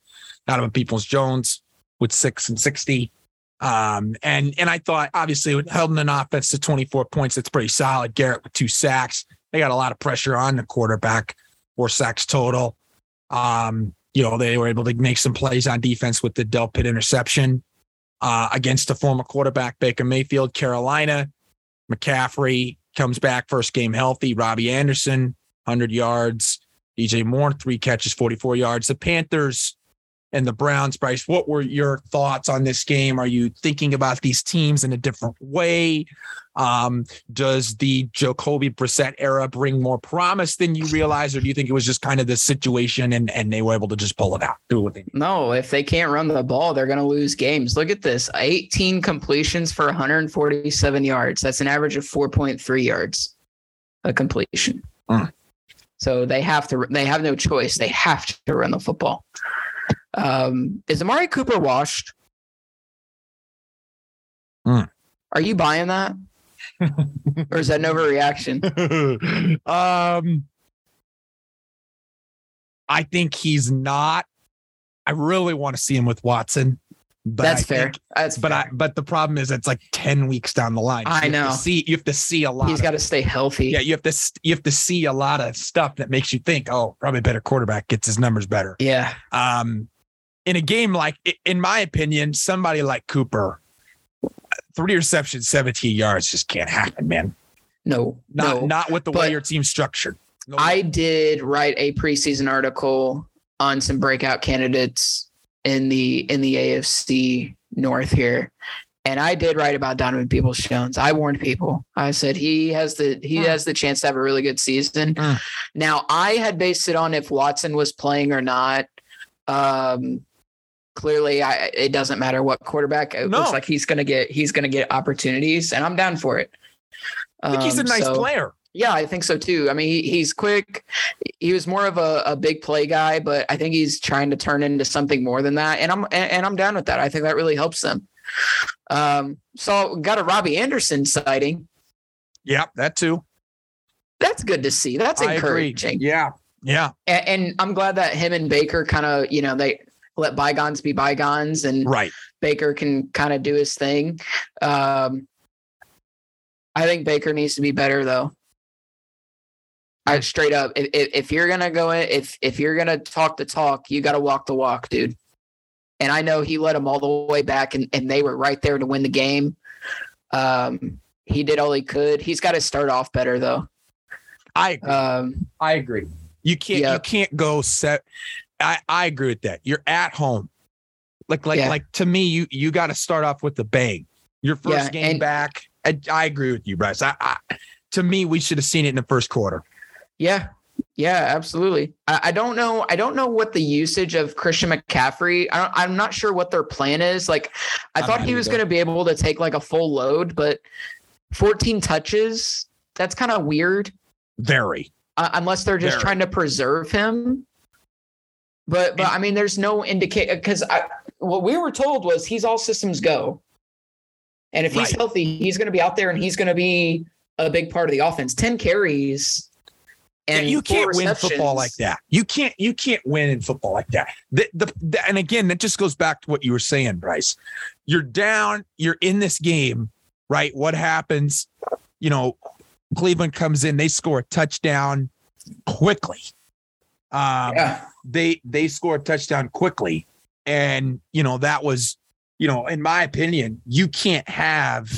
Donovan Peoples Jones with six and 60. Um, and and I thought obviously with held an offense to 24 points, that's pretty solid. Garrett with two sacks. They got a lot of pressure on the quarterback, four sacks total. Um, you know, they were able to make some plays on defense with the Delpit interception uh, against a former quarterback, Baker Mayfield, Carolina. McCaffrey comes back first game healthy. Robbie Anderson, 100 yards. DJ Moore, three catches, 44 yards. The Panthers and the Browns, Bryce, what were your thoughts on this game? Are you thinking about these teams in a different way? Um, does the Jacoby Brissett era bring more promise than you realize, or do you think it was just kind of the situation and, and they were able to just pull it out, do what they need? No, if they can't run the ball, they're going to lose games. Look at this 18 completions for 147 yards. That's an average of 4.3 yards a completion. Mm. So they have to, they have no choice. They have to run the football. Um, is Amari Cooper washed? Mm. Are you buying that? or is that an overreaction? um, I think he's not. I really want to see him with Watson. But That's I fair. think- That's but I but the problem is it's like 10 weeks down the line. I You know. see you have to see a lot. He's got to stay healthy. yeah, you have to you have to see a lot of stuff that makes you think, oh, probably a better quarterback gets his numbers better. yeah. Um, in a game like, in my opinion, somebody like Cooper, three receptions, 17 yards just can't happen, man. No, Not no. not with the way But your team's structured. No I did write a preseason article on some breakout candidates in the in the AFC North here. And I did write about Donovan Peoples Jones. I warned people. I said he has the he Hmm. has the chance to have a really good season. Hmm. Now I had based it on if Watson was playing or not. Um clearly I it doesn't matter what quarterback. It No. looks like he's gonna get he's gonna get opportunities and I'm down for it. I think he's a Um, nice so- player. Yeah, I think so too. I mean, he, he's quick. He was more of a, a big play guy, but I think he's trying to turn into something more than that. And I'm and, and I'm down with that. I think that really helps them. Um, so got a Robbie Anderson sighting. Yeah, that too. That's good to see. That's encouraging. Yeah. Yeah. And, and I'm glad that him and Baker kind of, you know, they let bygones be bygones and Right. Baker can kind of do his thing. Um, I think Baker needs to be better though. I straight up, if, if, if you're gonna go in, if if you're gonna talk the talk, you got to walk the walk, dude. And I know he led them all the way back, and, and they were right there to win the game. Um, he did all he could. He's got to start off better though. I agree. Um, I agree. You can't you can't go set I, I agree with that. You're at home. Like like Yeah. like to me, you you got to start off with the bang. Your first Yeah, game and- back. I, I agree with you, Bryce. I, I to me, we should have seen it in the first quarter. Yeah. Yeah, absolutely. I, I don't know. I don't know what the usage of Christian McCaffrey. I don't, I'm not sure what their plan is. Like, I I'm thought he was going to be able to take like a full load, but 14 touches. That's kind of weird. Very. Uh, unless they're just Very. trying to preserve him. But but And- I mean, there's no indicate because what we were told was he's all systems go, and if he's healthy, he's going to be out there and he's going to be a big part of the offense. Ten carries. And you can't win football like that. You can't you can't win in football like that. The, the, the- and again, that just goes back to what you were saying, Bryce. You're down, you're in this game, right? What happens? You know, Cleveland comes in, they score a touchdown quickly. Um, Yeah. they they score a touchdown quickly and you know that was you know in my opinion you can't have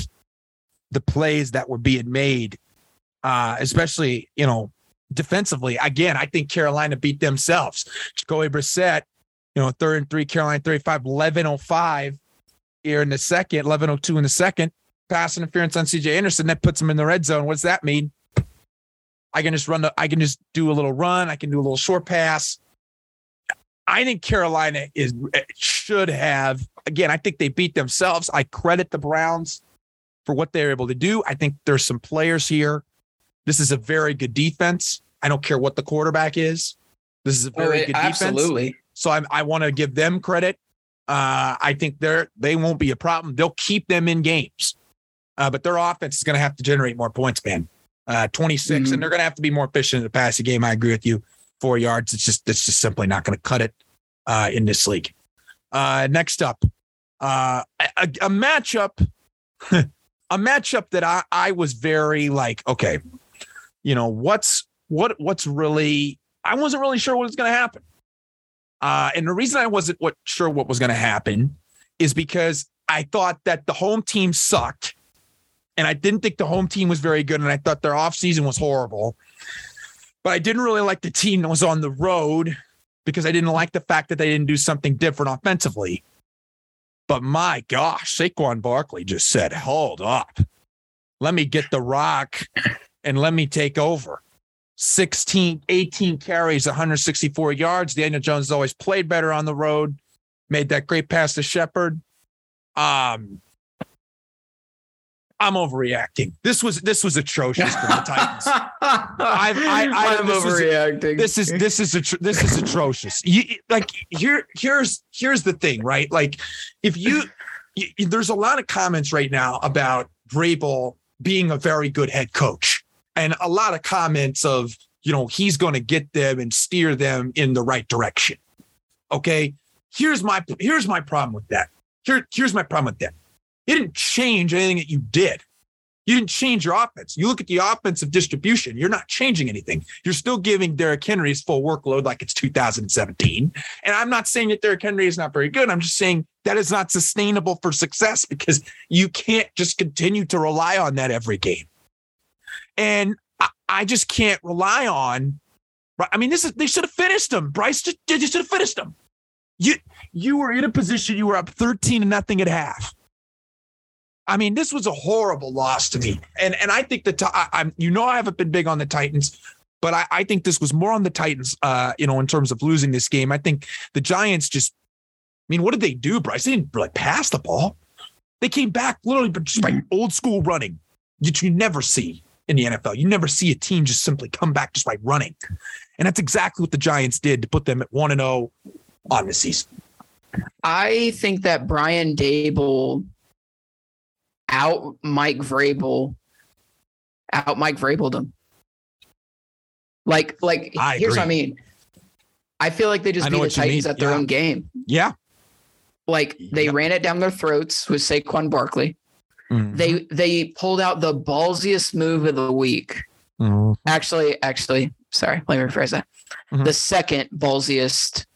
the plays that were being made uh especially you know defensively again i think carolina beat themselves Jacoby Brissett you know third and three carolina 35 1105 here in the second 1102 in the second pass interference on cj henderson that puts them in the red zone what's that mean I can just run the, I can just do a little run. I can do a little short pass. I think Carolina is eh, should have again. I think they beat themselves. I credit the Browns for what they're able to do. I think there's some players here. This is a very good defense. I don't care what the quarterback is. This is a very oh, good defense. Absolutely. So I'm, I want to give them credit. Uh, I think they're they won't be a problem. They'll keep them in games, uh, but their offense is going to have to generate more points, man. Uh, 26, mm-hmm. and they're going to have to be more efficient in the passing game. I agree with you. Four yards, it's just it's just simply not going to cut it uh, in this league. Uh, next up, uh, a, a matchup, a matchup that I I was very like, okay, you know what's what what's really I wasn't really sure what was going to happen. Uh, and the reason I wasn't what, sure what was going to happen is because I thought that the home team sucked. And I didn't think the home team was very good. And I thought their offseason was horrible. But I didn't really like the team that was on the road because I didn't like the fact that they didn't do something different offensively. But my gosh, Saquon Barkley just said, hold up. Let me get the rock and let me take over. 16, 18 carries, 164 yards. Daniel Jones has always played better on the road, made that great pass to Shepard. Um, I'm overreacting. This was this was atrocious for the Titans. I've, I, I, am overreacting. this is this is atro- this is atrocious. You, like here here's here's the thing, right? Like if you, you there's a lot of comments right now about Vrabel being a very good head coach and a lot of comments of, you know, he's going to get them and steer them in the right direction. Okay. Here's my here's my problem with that. Here, here's my problem with that. It didn't change anything that you did. You didn't change your offense. You look at the offensive distribution, you're not changing anything. You're still giving Derrick Henry his full workload like it's 2017. And I'm not saying that Derrick Henry is not very good. I'm just saying that is not sustainable for success because you can't just continue to rely on that every game. And I, I just can't rely on. I mean, this is they should have finished them. Bryce just, they should have finished them. You you were in a position you were up 13 to nothing at half. I mean, this was a horrible loss to me. And and I think that I, am you know I haven't been big on the Titans, but I, I think this was more on the Titans. Uh, you know, in terms of losing this game, I think the Giants just. I mean, what did they do, Bryce? They didn't like pass the ball. They came back literally, but just by old school running, which you never see in the NFL. You never see a team just simply come back just by running. And that's exactly what the Giants did to put them at 1 and 0 on the season. I think that Brian Daboll out Mike Vrabel out Mike Vrabel them. Like, like I here's agree. what I mean. I feel like they just beat the Titans at their yeah. own game. Yeah. Like they ran it down their throats with Saquon Barkley. Mm-hmm. They they pulled out the ballsiest move of the week. Mm-hmm. Actually, actually, sorry, let me rephrase that. Mm-hmm. The second ballsiest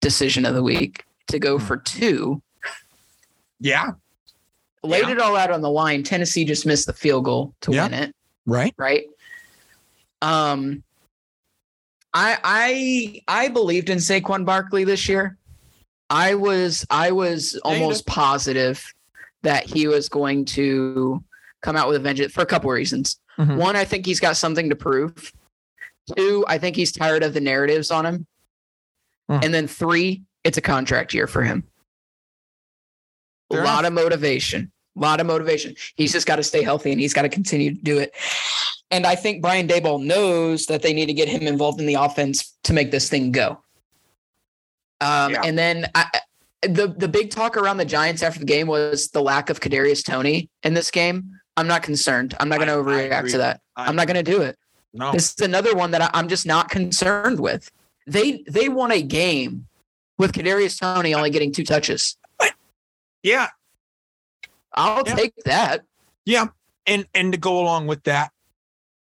decision of the week to go for two. Yeah. Laid yeah. it all out on the line. Tennessee just missed the field goal to yeah. win it. Right. Right. Um I I I believed in Saquon Barkley this year. I was I was almost positive that he was going to come out with a vengeance for a couple of reasons. Mm-hmm. One, I think he's got something to prove. Two, I think he's tired of the narratives on him. Mm. And then three, it's a contract year for him. Fair a lot enough. of motivation. A lot of motivation. He's just got to stay healthy and he's got to continue to do it. And I think Brian Daboll knows that they need to get him involved in the offense to make this thing go. Um, yeah. And then I, the the big talk around the Giants after the game was the lack of Kadarius Toney in this game. I'm not concerned. I'm not going to overreact to that. I, am not going to do it. No. This is another one that I, I'm just not concerned with. They they won a game with Kadarius Toney only getting two touches. Yeah, I'll yeah. take that. Yeah, and and to go along with that,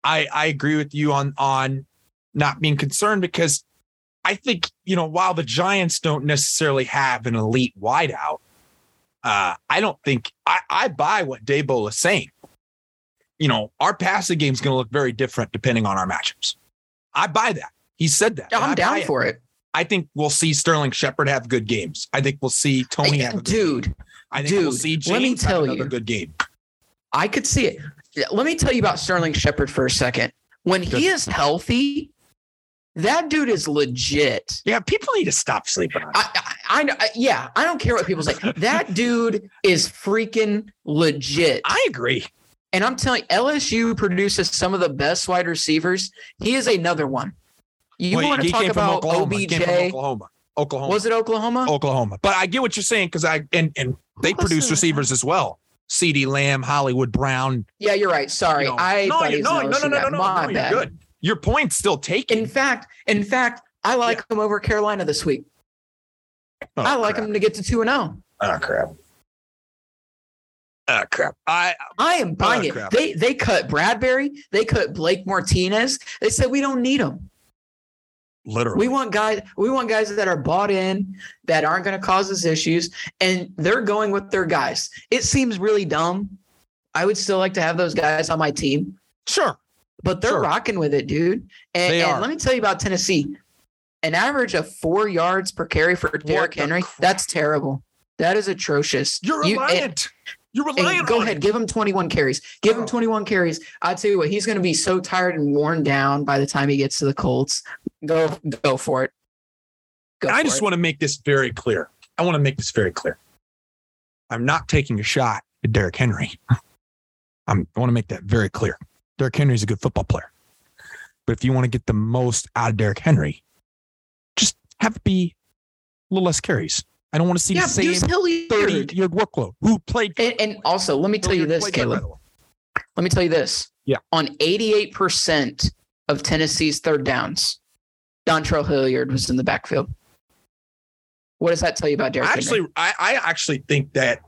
I I agree with you on on not being concerned because I think, you know, while the Giants don't necessarily have an elite wideout, uh, I don't think I, I buy what Daboll is saying. You know, our passing game is going to look very different depending on our matchups. I buy that. He said that. I'm down for it. it. I think we'll see Sterling Shepard have good games. I think we'll see Toney have a dude. Game. I think dude, we'll see James let me tell have another you, good game. I could see it. Let me tell you about Sterling Shepard for a second when he is healthy, that dude is legit. Yeah, people need to stop sleeping on. I, I, I, I yeah, I don't care what people say. That dude is freaking legit. I agree. And I'm telling you, LSU produces some of the best wide receivers. He is another one. You Well, want to talk about Oklahoma. He came from OBJ? Oklahoma. Oklahoma. Was it Oklahoma? Oklahoma. But I get what you're saying because I and and they Listen. produce receivers as well. CeeDee Lamb, Hollywood Brown. Yeah, you're right. Sorry, you know. I no, thought he you- was no, no, no, no, no, no, no, bad. You're good. Your point's still taken. In fact, in fact, I like them over Carolina this week. Oh, I like crap. him to get to two and zero. Oh ah, crap. Oh crap. I I am ah, buying it. crap. They they cut Bradberry. They cut Blake Martinez. They said we don't need them. literally. We want guys. We want guys that are bought in, that aren't going to cause us issues, and they're going with their guys. It seems really dumb. I would still like to have those guys on my team, sure. But they're Sure. rocking with it, dude. And, They and are. let me tell you about Tennessee. An average of four yards per carry for Derrick Henry. crap? That's terrible. That is atrocious. You're You- and- reliant. You're and reliant. go ahead, it. give him 21 carries. Give him Oh. 21 carries. I'll tell you what, he's going to be so tired and worn down by the time he gets to the Colts. Go, go for it. Go I for just it. want to make this very clear. I want to make this very clear. I'm not taking a shot at Derrick Henry. I'm, I want to make that very clear. Derrick Henry is a good football player. But if you want to get the most out of Derrick Henry, just have it be a little less carries. I don't want to see yeah, the same. 30 yard workload. Who played? And, and also, let me tell you this, played better, by Caleb. Let me tell you this. Yeah. On 88% of Tennessee's third downs, Dontrell Hilliard was in the backfield. What does that tell you about Derrick Henry? Actually, I, I actually think that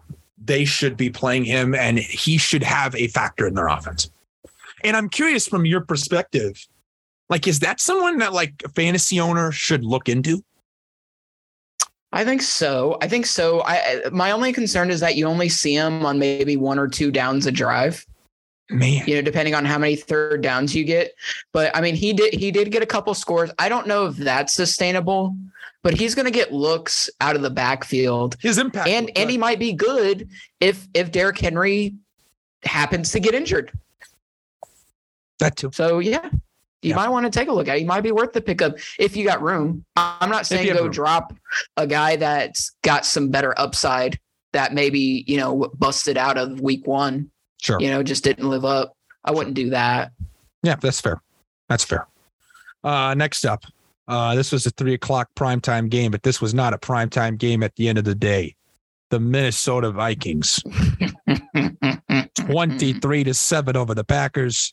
they should be playing him and he should have a factor in their offense. And I'm curious from your perspective, like, is that someone that like a fantasy owner should look into? I think so. I think so. I my only concern is that you only see him on maybe one or two downs a drive. Man, You know, depending on how many third downs you get. But I mean, he did he did get a couple scores. I don't know if that's sustainable, but he's going to get looks out of the backfield, his impact. and and he might be good if if Derrick Henry happens to get injured. That too. So yeah. You Yeah. might want to take a look at it. He might be worth the pickup if you got room. I'm not saying go room. drop a guy that's got some better upside that maybe, you know, busted out of week one, Sure. you know, just didn't live up. I wouldn't do that. Yeah, that's fair. That's fair. Uh, next up, uh, this was a three o'clock primetime game, but this was not a primetime game at the end of the day. The Minnesota Vikings, 23 to 7 over the Packers.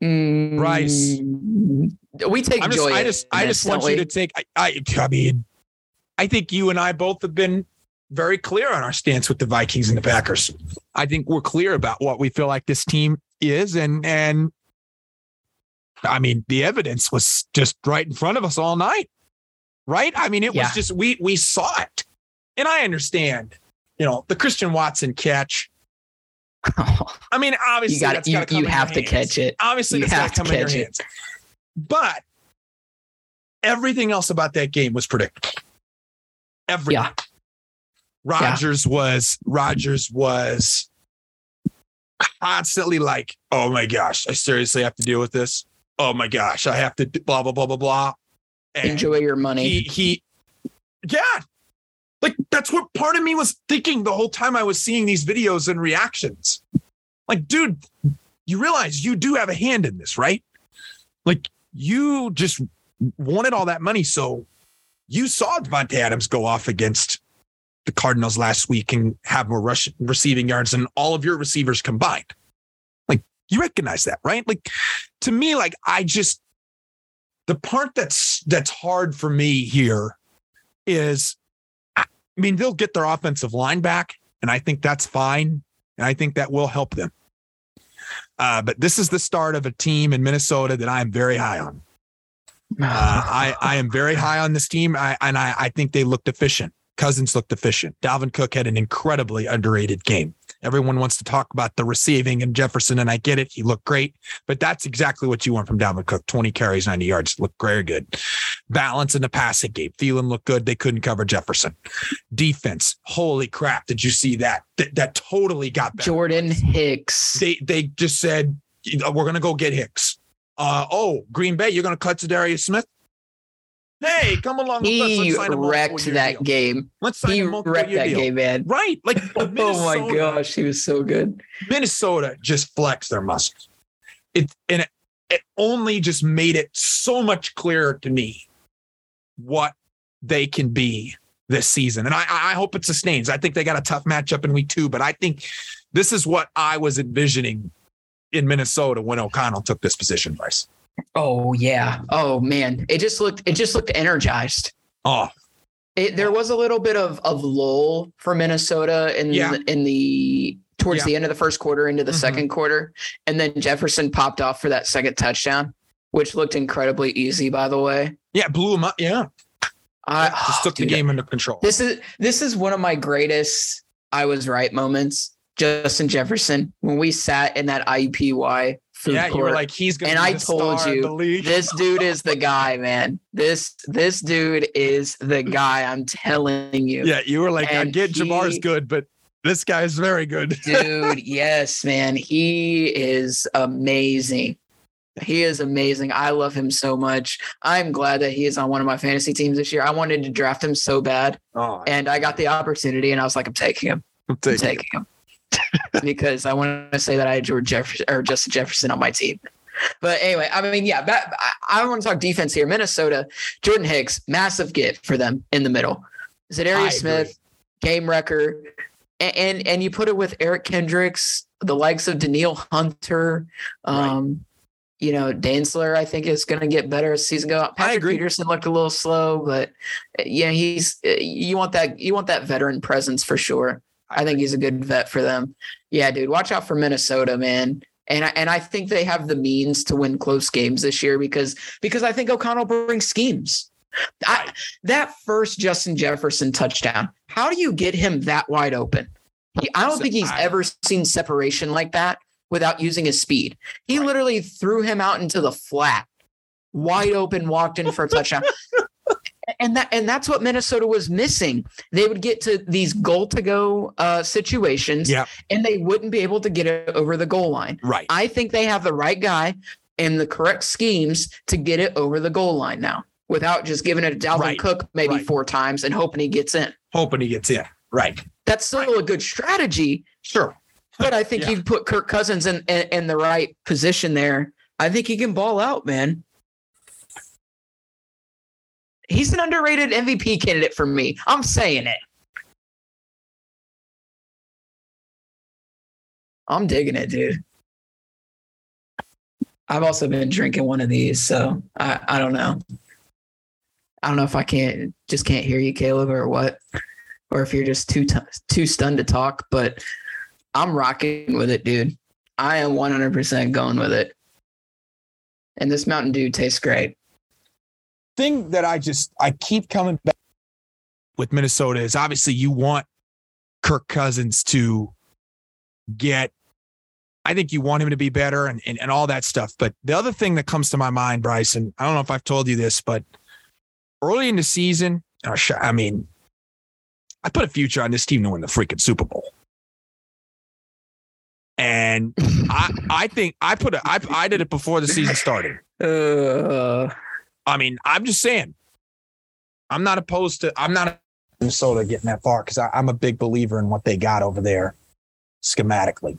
Bryce. Mm, We take I'm just. I just, I just want you to take. I, I, I mean, I think you and I both have been very clear on our stance with the Vikings and the Packers. I think we're clear about what we feel like this team is, and and I mean, the evidence was just right in front of us all night, right? I mean, it Yeah. was just we we saw it, and I understand, you know, the Christian Watson catch. I mean, obviously, you got that's. You, gotta come you have to hands catch it. obviously You have to to come in your catch it. hands. But everything else about that game was predictable. Everything. Yeah. Rodgers was Rodgers was constantly like, "Oh my gosh, I seriously have to deal with this. Oh my gosh, I have to blah blah blah blah blah." And Enjoy your money. he he, yeah, like that's what part of me was thinking the whole time I was seeing these videos and reactions. Like, dude, you realize you do have a hand in this, right? Like, you just wanted all that money, so you saw Davante Adams go off against the Cardinals last week and have more rush receiving yards than all of your receivers combined. Like, you recognize that, right? Like, to me, like I just the part that's that's hard for me here is I mean, they'll get their offensive line back, and I think that's fine. And I think that will help them. Uh, but this is the start of a team in Minnesota that I am very high on. Uh, I, I am very high on this team, I, and I, I think they looked efficient. Cousins looked efficient. Dalvin Cook had an incredibly underrated game. Everyone wants to talk about the receiving and Jefferson, and I get it. He looked great, but that's exactly what you want from Dalvin Cook 20 carries, 90 yards. Looked very good. Balance in the passing game. Thielen looked good. They couldn't cover Jefferson. Defense. Holy crap. Did you see that? That, that totally got better. Jordan Hicks. They, they just said, we're going to go get Hicks. Uh, oh, Green Bay, you're going to cut to Darius Smith? Hey, come along with us. He Let's sign wrecked that deal. game. Let's sign He a wrecked that deal. game, man. Right. Like Oh my gosh, he was so good. Minnesota just flexed their muscles. It and it, it only just made it so much clearer to me what they can be this season. And I, I hope it sustains. I think they got a tough matchup in week two, but I think this is what I was envisioning in Minnesota when O'Connell took this position, Bryce. Oh yeah. Oh man, it just looked it just looked energized. Oh, It, there was a little bit of of lull for Minnesota in Yeah. the, in the towards Yeah. the end of the first quarter into the Mhm. second quarter, and then Jefferson popped off for that second touchdown, which looked incredibly easy. By the way, yeah, blew him up. Yeah. I Just took the game under control. This is this is one of my greatest I was right moments. Justin Jefferson when we sat in that IUPY food yeah, you court. were like, he's going And to I the told you, this dude is the guy, man. This this dude is the guy. I'm telling you, yeah, you were like, I And get Ja'Marr's he- good, but this guy's very good. dude. Yes, man. He is amazing. He is amazing. I love him so much. I'm glad that he is on one of my fantasy teams this year. I wanted to draft him so bad, Oh, and I got the opportunity, and I was like, I'm taking him. I'm I'm taking taking him because I want to say that I had George Jefferson or Justin Jefferson on my team. But anyway, I mean, yeah, I, I want to talk defense here. Minnesota, Jordan Hicks, massive gift for them in the middle. Za'Darius. Smith, game wrecker, and, and and you put it with Eric Kendricks, the likes of Danielle Hunter, um, you know, Dantzler. I think is going to get better as season goes on. Patrick agree. Peterson looked a little slow, but uh, yeah, he's uh, you want that you want that veteran presence for sure. I think he's a good vet for them. Yeah, dude, watch out for Minnesota, man. And I, and I think they have the means to win close games this year because because I think O'Connell brings schemes. I, that first Justin Jefferson touchdown, how do you get him that wide open? He, I don't think he's I- ever seen separation like that without using his speed. He Right. literally threw him out into the flat, wide open, walked in for a touchdown. and that and that's what Minnesota was missing. They would get to these goal to go uh, situations, Yeah. and they wouldn't be able to get it over the goal line. right. I think they have the right guy and the correct schemes to get it over the goal line now, without just giving it to Dalvin Right. Cook maybe Right. four times and hoping he gets in. Hoping he gets in. Right. That's still a good strategy, Sure. But I think Yeah. you put Kirk Cousins in, in in the right position there. I think he can ball out, man. He's an underrated MVP candidate for me. I'm saying it. I'm digging it, dude. I've also been drinking one of these, so I, I don't know. I don't know if I can't just can't hear you, Caleb, or what, or if you're just too t- too stunned to talk. But I'm rocking with it, dude. I am 100% going with it. And this Mountain Dew tastes great. Thing that I just I keep coming back with Minnesota is obviously you want Kirk Cousins to get I think you want him to be better and, and, and all that stuff. But the other thing that comes to my mind, Bryson, I don't know if I've told you this, but early in the season, I mean, I put a future on this team to win the freaking Super Bowl. And I, I think I put a, I, I did it before the season started. Uh, I mean, I'm just saying, I'm not opposed to, I'm not Minnesota getting that far because I'm a big believer in what they got over there schematically.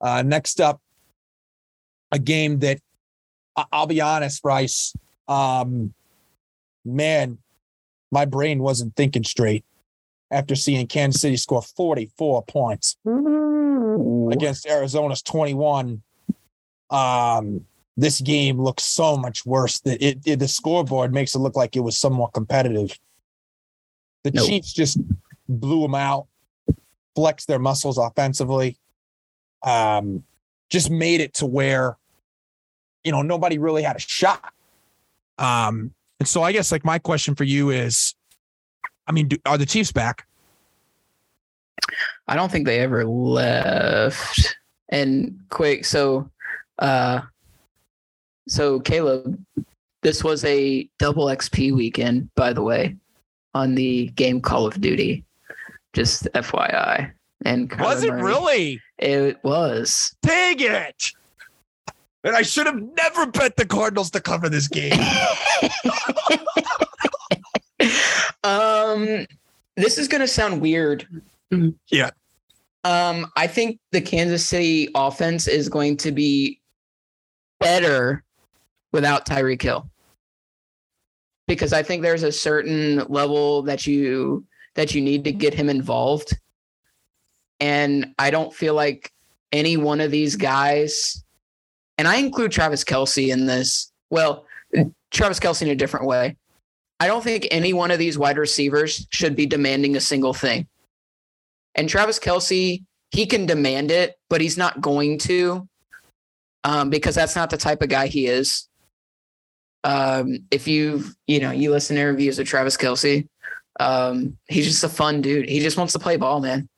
Uh, next up, a game that I'll be honest, Bryce, um, man, my brain wasn't thinking straight after seeing Kansas City score 44 points against Arizona's 21. Um, this game looks so much worse that it, it the scoreboard makes it look like it was somewhat competitive. The. Chiefs just blew them out, flexed their muscles offensively, um, just made it to where you know nobody really had a shot. Um, and so I guess like my question for you is, I mean, do, are the Chiefs back? I don't think they ever left. And quick, so uh so Caleb, this was a double XP weekend, by the way, on the game Call of Duty. Just FYI. And Kyler Was it Murray- really? It was. Dang it! And I should have never bet the Cardinals to cover this game. um, this is going to sound weird. Yeah. Um, I think the Kansas City offense is going to be better without Tyreek Hill. Because I think there's a certain level that you that you need to get him involved. And I don't feel like any one of these guys, and I include Travis Kelce in this. Well, Travis Kelce in a different way. I don't think any one of these wide receivers should be demanding a single thing. And Travis Kelce, he can demand it, but he's not going to um, because that's not the type of guy he is. Um, if you you know you listen to interviews of Travis Kelce, um, he's just a fun dude. He just wants to play ball, man.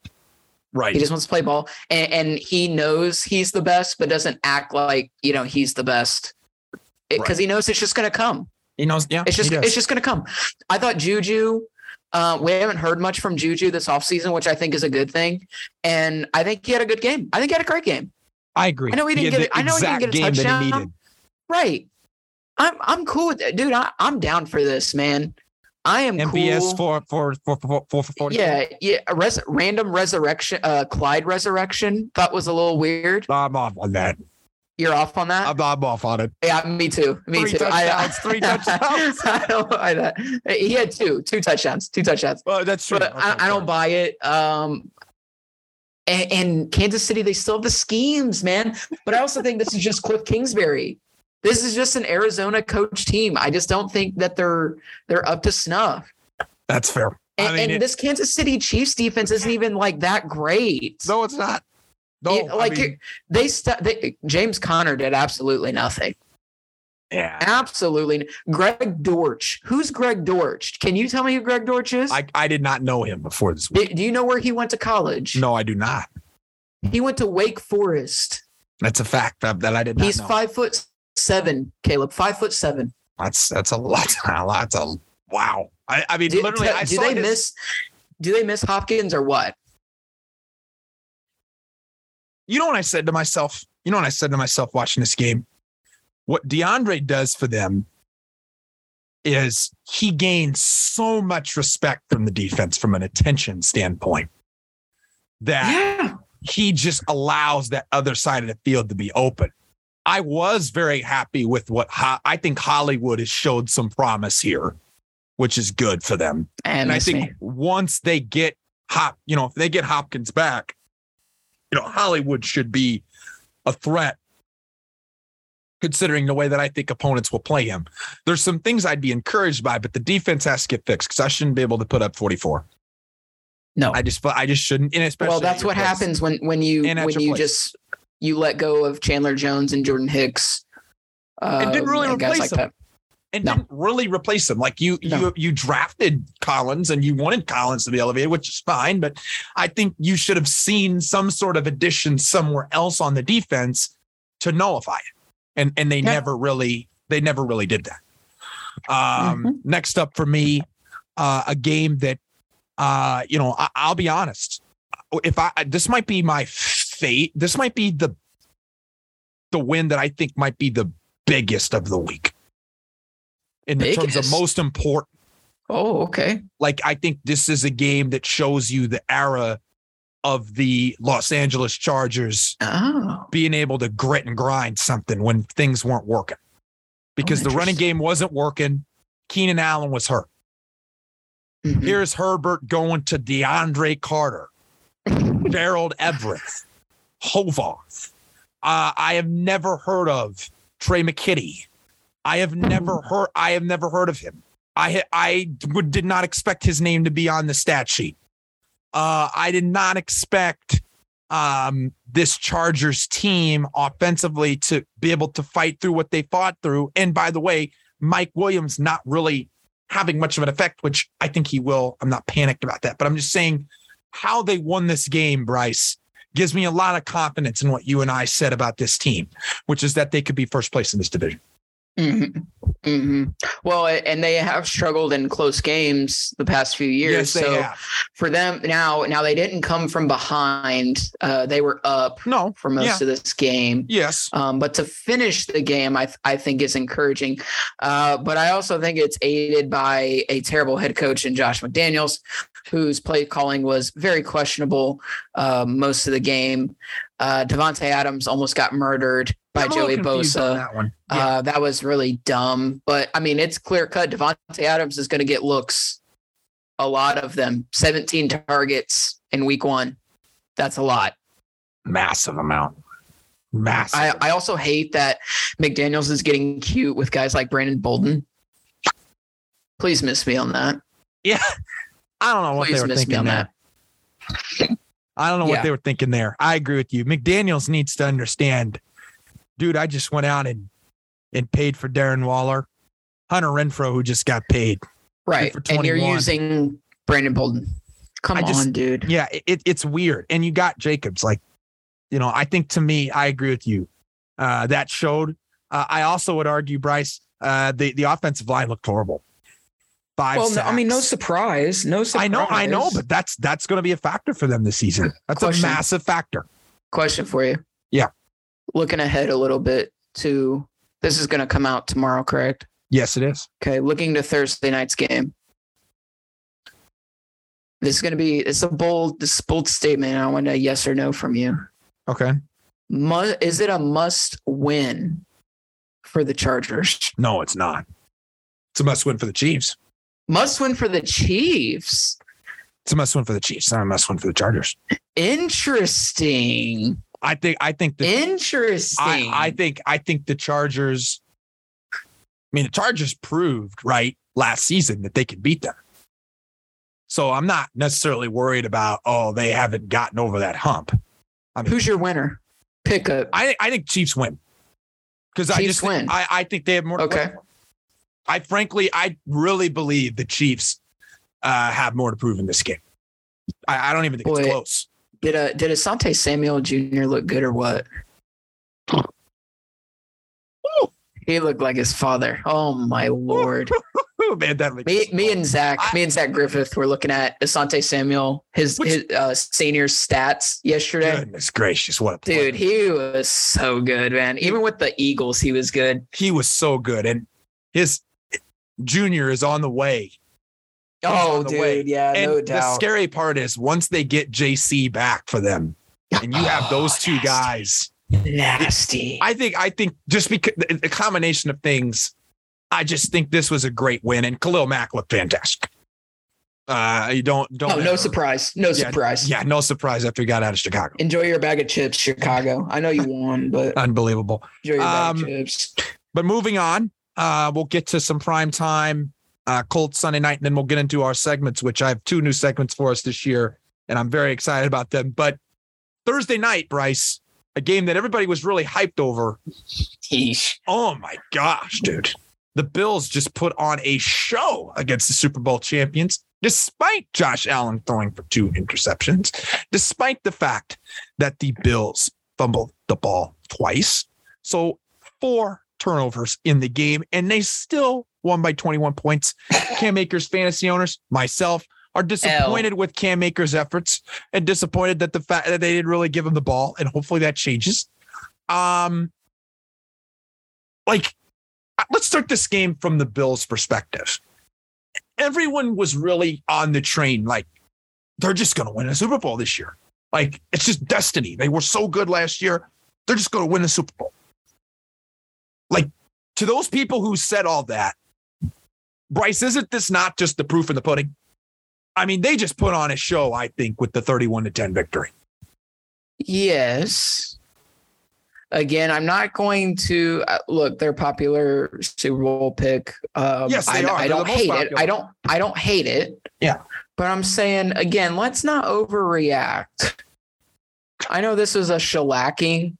Right. He just wants to play ball, and, and he knows he's the best, but doesn't act like you know he's the best because Right. he knows it's just going to come. He knows. Yeah. It's just it's just going to come. I thought Juju. Uh, we haven't heard much from Juju this offseason, which I think is a good thing. And I think he had a good game. I think he had a great game. I agree. I know he didn't had get I know he didn't get a he touchdown. Right. I'm I'm cool with that. Dude, I, I'm down for this, man. I am MBS cool. for for for for for. Yeah, yeah. Res- random resurrection, uh, Clyde resurrection. Thought was a little weird. I'm off on that. You're off on that. I'm, I'm off on it. yeah, me too. Me Three too. touchdowns, three touchdowns. I don't buy that. He had two, two touchdowns, two touchdowns. Well, that's true. But I, I don't buy it. Um, and, and Kansas City, they still have the schemes, man. But I also think this is just Cliff Kingsbury. This is just an Arizona coach team. I just don't think that they're they're up to snuff. That's fair. And, I mean, and it- this Kansas City Chiefs defense isn't even like that great. no, it's not. No, like I mean, it- they, st- they James Conner did absolutely nothing. yeah. Absolutely. Greg Dortch. Who's Greg Dortch? Can you tell me who Greg Dortch is? I, I did not know him before this week. do, do you know where he went to college? No, I do not. He went to Wake Forest. That's a fact that, that I did not He's know. five foot seven, Caleb. Five foot seven. That's that's a lot. A lot. A wow. I, I mean, Do, literally, I do they his- miss? Do they miss Hopkins or what? You know what I said to myself? You know what I said to myself watching this game? What DeAndre does for them is he gains so much respect from the defense from an attention standpoint that Yeah. he just allows that other side of the field to be open. I was very happy with what Ho- I think Hollywood has showed some promise here, which is good for them. And, And I think me. once they get Hop, you know, if they get Hopkins back, you know, Hollywood should be a threat considering the way that I think opponents will play him. There's some things I'd be encouraged by, but the defense has to get fixed because I shouldn't be able to put up 44. no. I just I just shouldn't. And especially well, that's what place. happens when when you when you place. just you let go of Chandler Jones and Jordan Hicks. Uh, And didn't really um, replace like them. that. And No. didn't really replace him. Like you, No. you, you drafted Collins and you wanted Collins to be elevated, which is fine. But I think you should have seen some sort of addition somewhere else on the defense to nullify it. And and they Yeah. never really, they never really did that. Um, Mm-hmm. Next up for me, uh, a game that, uh, you know, I, I'll be honest. If I this might be my fate, this might be the the win that I think might be the biggest of the week in the terms of most important. Oh, okay. Like I think this is a game that shows you the era of the Los Angeles Chargers Oh, being able to grit and grind something when things weren't working. Because the running game wasn't working. Keenan Allen was hurt. Mhm. Here's Herbert going to DeAndre Carter, Gerald Everett, Hovar. Uh, I have never heard of Tre' McKitty. I have never heard. I have never heard of him. I I would did not expect his name to be on the stat sheet. Uh, I did not expect um, this Chargers team offensively to be able to fight through what they fought through. And by the way, Mike Williams not really having much of an effect, which I think he will. I'm not panicked about that, but I'm just saying how they won this game, Bryce, gives me a lot of confidence in what you and I said about this team, which is that they could be first place in this division. Mhm. hmm Well, and they have struggled in close games the past few years. Yes, so for them now, now they didn't come from behind. Uh, they were up No. for most Yeah. of this game. Yes. Um, but to finish the game, I, th- I think is encouraging. Uh, but I also think it's aided by a terrible head coach in Josh McDaniels, whose play calling was very questionable uh, most of the game. Uh, Davante Adams almost got murdered by I'm Joey confused on Bosa. That one. Uh, that was really dumb. But I mean, it's clear cut. Davante Adams is going to get looks, a lot of them. 17 targets in week one. That's a lot. Massive amount. Massive. I, I also hate that McDaniels is getting cute with guys like Brandon Bolden. Please miss me on that. Yeah. I don't know what Please they were miss me thinking on there. that. I don't know Yeah. what they were thinking there. I agree with you. McDaniels needs to understand, dude. I just went out and and paid for Darren Waller, Hunter Renfrow, who just got paid. Right. for And you're using Brandon Bolden. Come I on, just- dude. Yeah, it, it's weird. And you got Jacobs. Like, you know, I think to me, I agree with you. Uh, that showed. Uh, I also would argue, Bryce, uh, the the offensive line looked horrible. Five. Well, no, I mean, no surprise. No surprise. I know, I know, but that's that's going to be a factor for them this season. That's Question. a massive factor. question for you. Yeah. Looking ahead a little bit to this is going to come out tomorrow, correct? Yes, it is. Okay. Looking to Thursday night's game. This is going to be, it's a bold, this bold statement. I want a yes or no from you. Okay. Mu- is it a must win for the Chargers? No, it's not. It's a must win for the Chiefs. Must win for the Chiefs. It's a must win for the Chiefs. Not a must win for the Chargers. Interesting. I think. I think the. Interesting. I, I think. I think the Chargers. I mean, the Chargers proved right last season that they could beat them. So I'm not necessarily worried about. Oh, they haven't gotten over that hump. I mean, Who's your winner? Pick a I I think Chiefs win because I just think- win. I I think they have more. Okay. play. I frankly, I really believe the Chiefs uh, have more to prove in this game. I, I don't even think Boy. it's close. Did a did Asante Samuel Jr. look good or what? He looked like his father. Oh my lord! Man, that me, me and Zach, I- me and Zach Griffith were looking at Asante Samuel, his Which- his uh, senior stats yesterday. goodness gracious, what a. Dude, he was so good, man. Even with the Eagles, he was good. he was so good, and his junior is on the way. Oh, dude, way. yeah, and no doubt. the scary part is once they get JC back for them, and you have Oh, those two nasty. guys. Nasty. I think I think just because the, combination of things, I just think this was a great win, and Khalil Mack looked fantastic. Uh, you don't don't. oh, no surprise. No Yeah, surprise. Yeah, no surprise after he got out of Chicago. Enjoy your bag of chips, Chicago. I know you won, but Unbelievable. enjoy your bag Um, of chips. But moving on, uh, we'll get to some prime time uh, Colts Sunday night, and then we'll get into our segments, which I have two new segments for us this year, and I'm very excited about them. But Thursday night, Bryce, a game that everybody was really hyped over. Oh my gosh, dude. The Bills just put on a show against the Super Bowl champions, despite Josh Allen throwing for two interceptions, despite the fact that the Bills fumbled the ball twice. So, four turnovers in the game, and they still won by 21 points. Cam Akers fantasy owners, myself, are disappointed with Cam Akers' efforts and disappointed that the fact that they didn't really give him the ball, and hopefully that changes. Um, like uh, let's start this game from the Bills' perspective. Everyone was really on the train, like they're just going to win a Super Bowl this year. Like it's just destiny. They were so good last year; they're just going to win a Super Bowl. To those people who said all that, Bryce, isn't this not just the proof in the pudding? I mean, they just put on a show. I think with the thirty-one to ten victory. Yes. Again, I'm not going to uh, look. They're popular Super Bowl pick. Um, Yes, they I, are. I don't hate it. I don't. I don't hate it. Yeah. But I'm saying again, let's not overreact. I know this is a shellacking,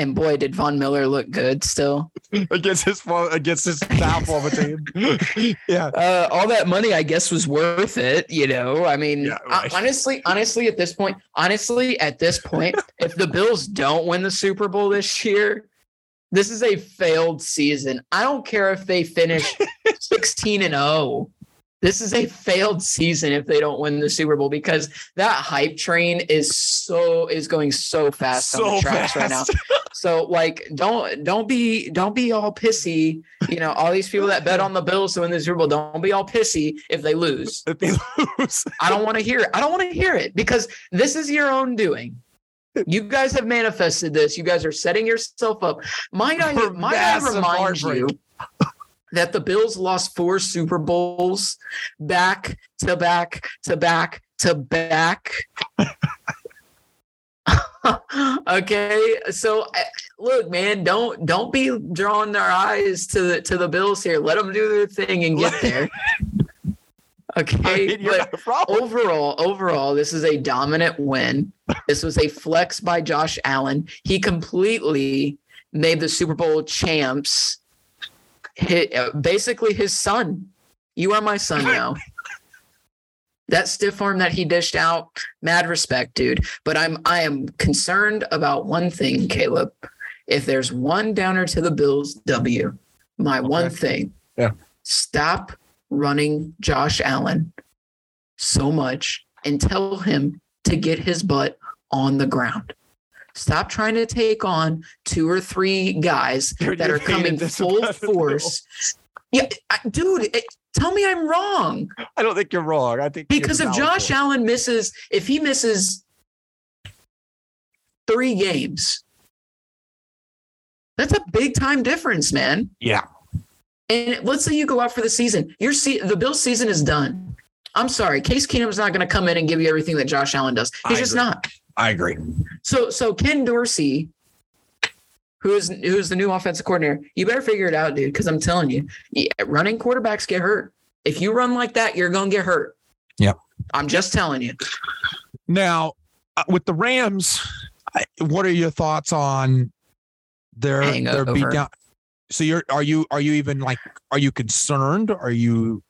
and boy, did Von Miller look good still. against his against his now former team. yeah, Uh, all that money, I guess, was worth it. You know, I mean, Yeah, right. uh, honestly, honestly, at this point, honestly, at this point, if the Bills don't win the Super Bowl this year, This is a failed season. I don't care if they finish 16 and 0. This is a failed season if they don't win the Super Bowl because that hype train is so is going so fast on the tracks right now. So like don't don't be don't be all pissy. You know, all these people that bet on the Bills to win the Super Bowl, don't be all pissy if they lose. If they lose. I don't want to hear it. I don't want to hear it because this is your own doing. You guys have manifested this. You guys are setting yourself up. Might I might I remind you that the Bills lost four Super Bowls back to back to back to back. okay, so uh, look, man, don't don't be drawing their eyes to the to the Bills here. Let them do their thing and get there. I Okay, mean, but overall, overall, this is a dominant win. This was a flex by Josh Allen. He completely made the Super Bowl champs hit, uh, basically his son. You are my son now. that stiff arm that he dished out, mad respect, dude. But I'm I am concerned about one thing, Caleb. If there's one downer to the Bills W, my one thing. Yeah. Stop running Josh Allen so much and tell him to get his butt on the ground. Stop trying to take on two or three guys You're- that are coming full force. Yeah, I, dude, it, tell me I'm wrong. I don't think you're wrong. I think Because if Josh. Allen misses, if he misses three games, that's a big time difference, man. Yeah. And let's say you go out for the season, your se- the Bills season is done. I'm sorry, Case Keenum's not going to come in and give you everything that Josh Allen does. He's I just agree. not. I agree. So so Ken Dorsey, who is who is the new offensive coordinator, you better figure it out, dude. Because I'm telling you, yeah, running quarterbacks get hurt. If you run like that, you're gonna get hurt. Yep. I'm just telling you. Now, uh, with the Rams, what are your thoughts on their their Hangover. beat down? So you're are you are you even like are you concerned? Are you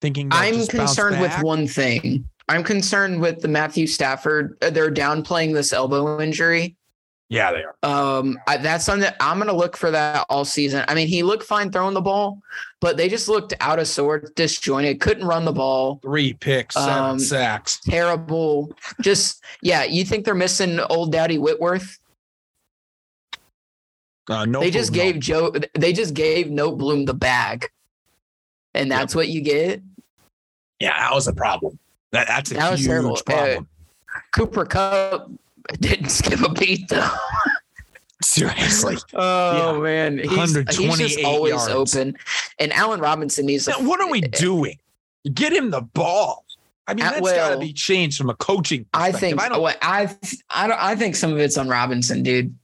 thinking I'm concerned with one thing. I'm concerned with the Matthew Stafford. uh, They're downplaying this elbow injury. Yeah, they are. Um, I, that's something that I'm going to look for that all season. I mean, he looked fine throwing the ball, but they just looked out of sorts, disjointed, couldn't run the ball. Three picks, seven Um, sacks. Terrible. Just yeah, you think they're missing old Daddy Whitworth? Uh, no, they just no. gave Joe. They just gave Noteboom the bag, and that's what you get. Yeah, that was a problem. That, that's a That was huge terrible. Uh, problem. Cooper Kupp didn't skip a beat though. Seriously. Oh man, he's, he's just 128 always yards. open. And Allen Robinson needs. Now, to what are we doing? Get him the ball. I mean, Uh, that's got to be changed from a coaching. I perspective. think. I don't. what I I don't. I think some of it's on Robinson, dude.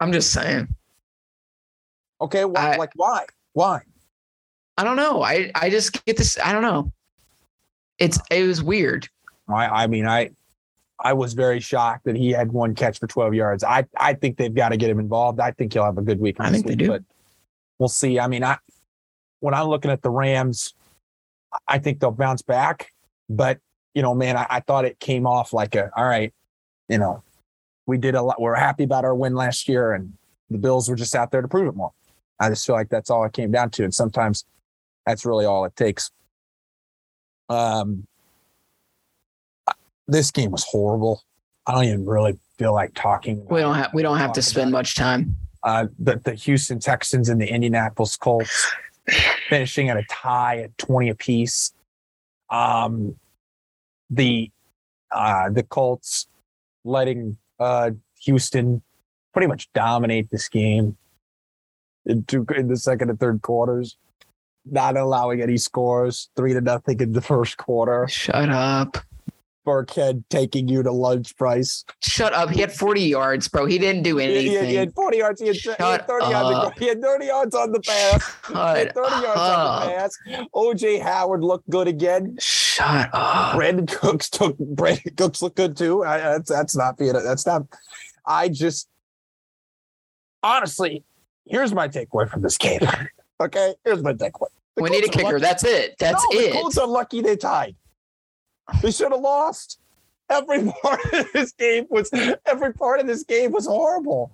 I'm just saying. Okay, wh- I- like why? Why? I don't know. I I just get this. I don't know. It's it was weird. I, I mean, I, I was very shocked that he had one catch for 12 yards. I, I think they've got to get him involved. I think he'll have a good week. I think they do. But we'll see. I mean, I, when I'm looking at the Rams, I think they'll bounce back. But you know, man, I, I thought it came off like a all right. You know, we did a lot. We're happy about our win last year, and the Bills were just out there to prove it more. I just feel like that's all it came down to, and sometimes that's really all it takes. Um, this game was horrible. I don't even really feel like talking. We don't have we don't have to spend much time. uh, the, the Houston Texans and the Indianapolis Colts finishing at a tie at 20 apiece. Um, the uh, the Colts letting uh, Houston pretty much dominate this game in, two, in the second and third quarters, not allowing any scores, three to nothing in the first quarter. Shut up. Burkhead taking you to lunch Bryce. Shut up. He had 40 yards, bro. He didn't do He, he- anything. he had 40 yards. He had, he had Shut 30 yards. to go. up. He had 30 yards on the pass. He had Shut 30 yards on the up. pass. OJ Howard looked good again. Shut up. Brandin Cooks took Brandin Cooks looked good too. I, that's that's not being that's not. I just honestly, here's my takeaway from this game. Okay, here's my. The We need a kicker. lucky- That's it. That's no, The it. Colts are lucky they tied. They should have lost. every part of this game was every part of this game was horrible.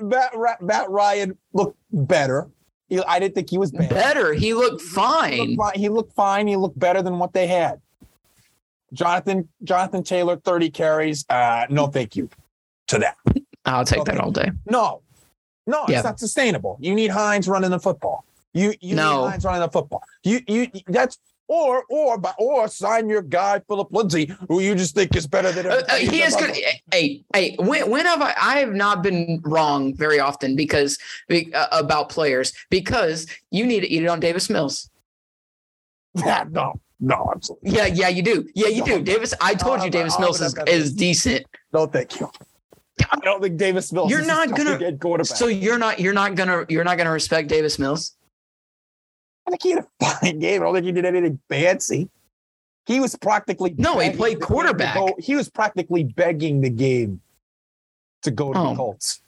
Matt, Matt Ryan looked better. He, I didn't think he was bad. better. He looked fine. He looked, he looked fine. He looked better than what they had. Jonathan Jonathan Taylor, 30 carries. Uh, no, thank you to that. I'll take that all day. No, no, Yeah. it's not sustainable. You need Hines running the football. You you No. need Hines running the football. You you that's or or but or sign your guy Philip Lindsay, who you just think is better than Uh, uh, everybody he is good. Hey, hey, when, when have I? I have not been wrong very often because uh, about players because you need to eat it on Davis Mills. Yeah, no, no, absolutely. Yeah, yeah, you do. Yeah, you do. Davis, I told No, you Davis I'm- Mills I'm is, is decent. No, thank you. I don't think Davis Mills. You're is not gonna- good quarterback. So you're not you're not gonna you're not gonna respect Davis Mills. I think he had a fine game. I don't think he did anything fancy. He was practically No, he played the game to quarterback. go- He was practically begging the game to go to Oh. the Colts.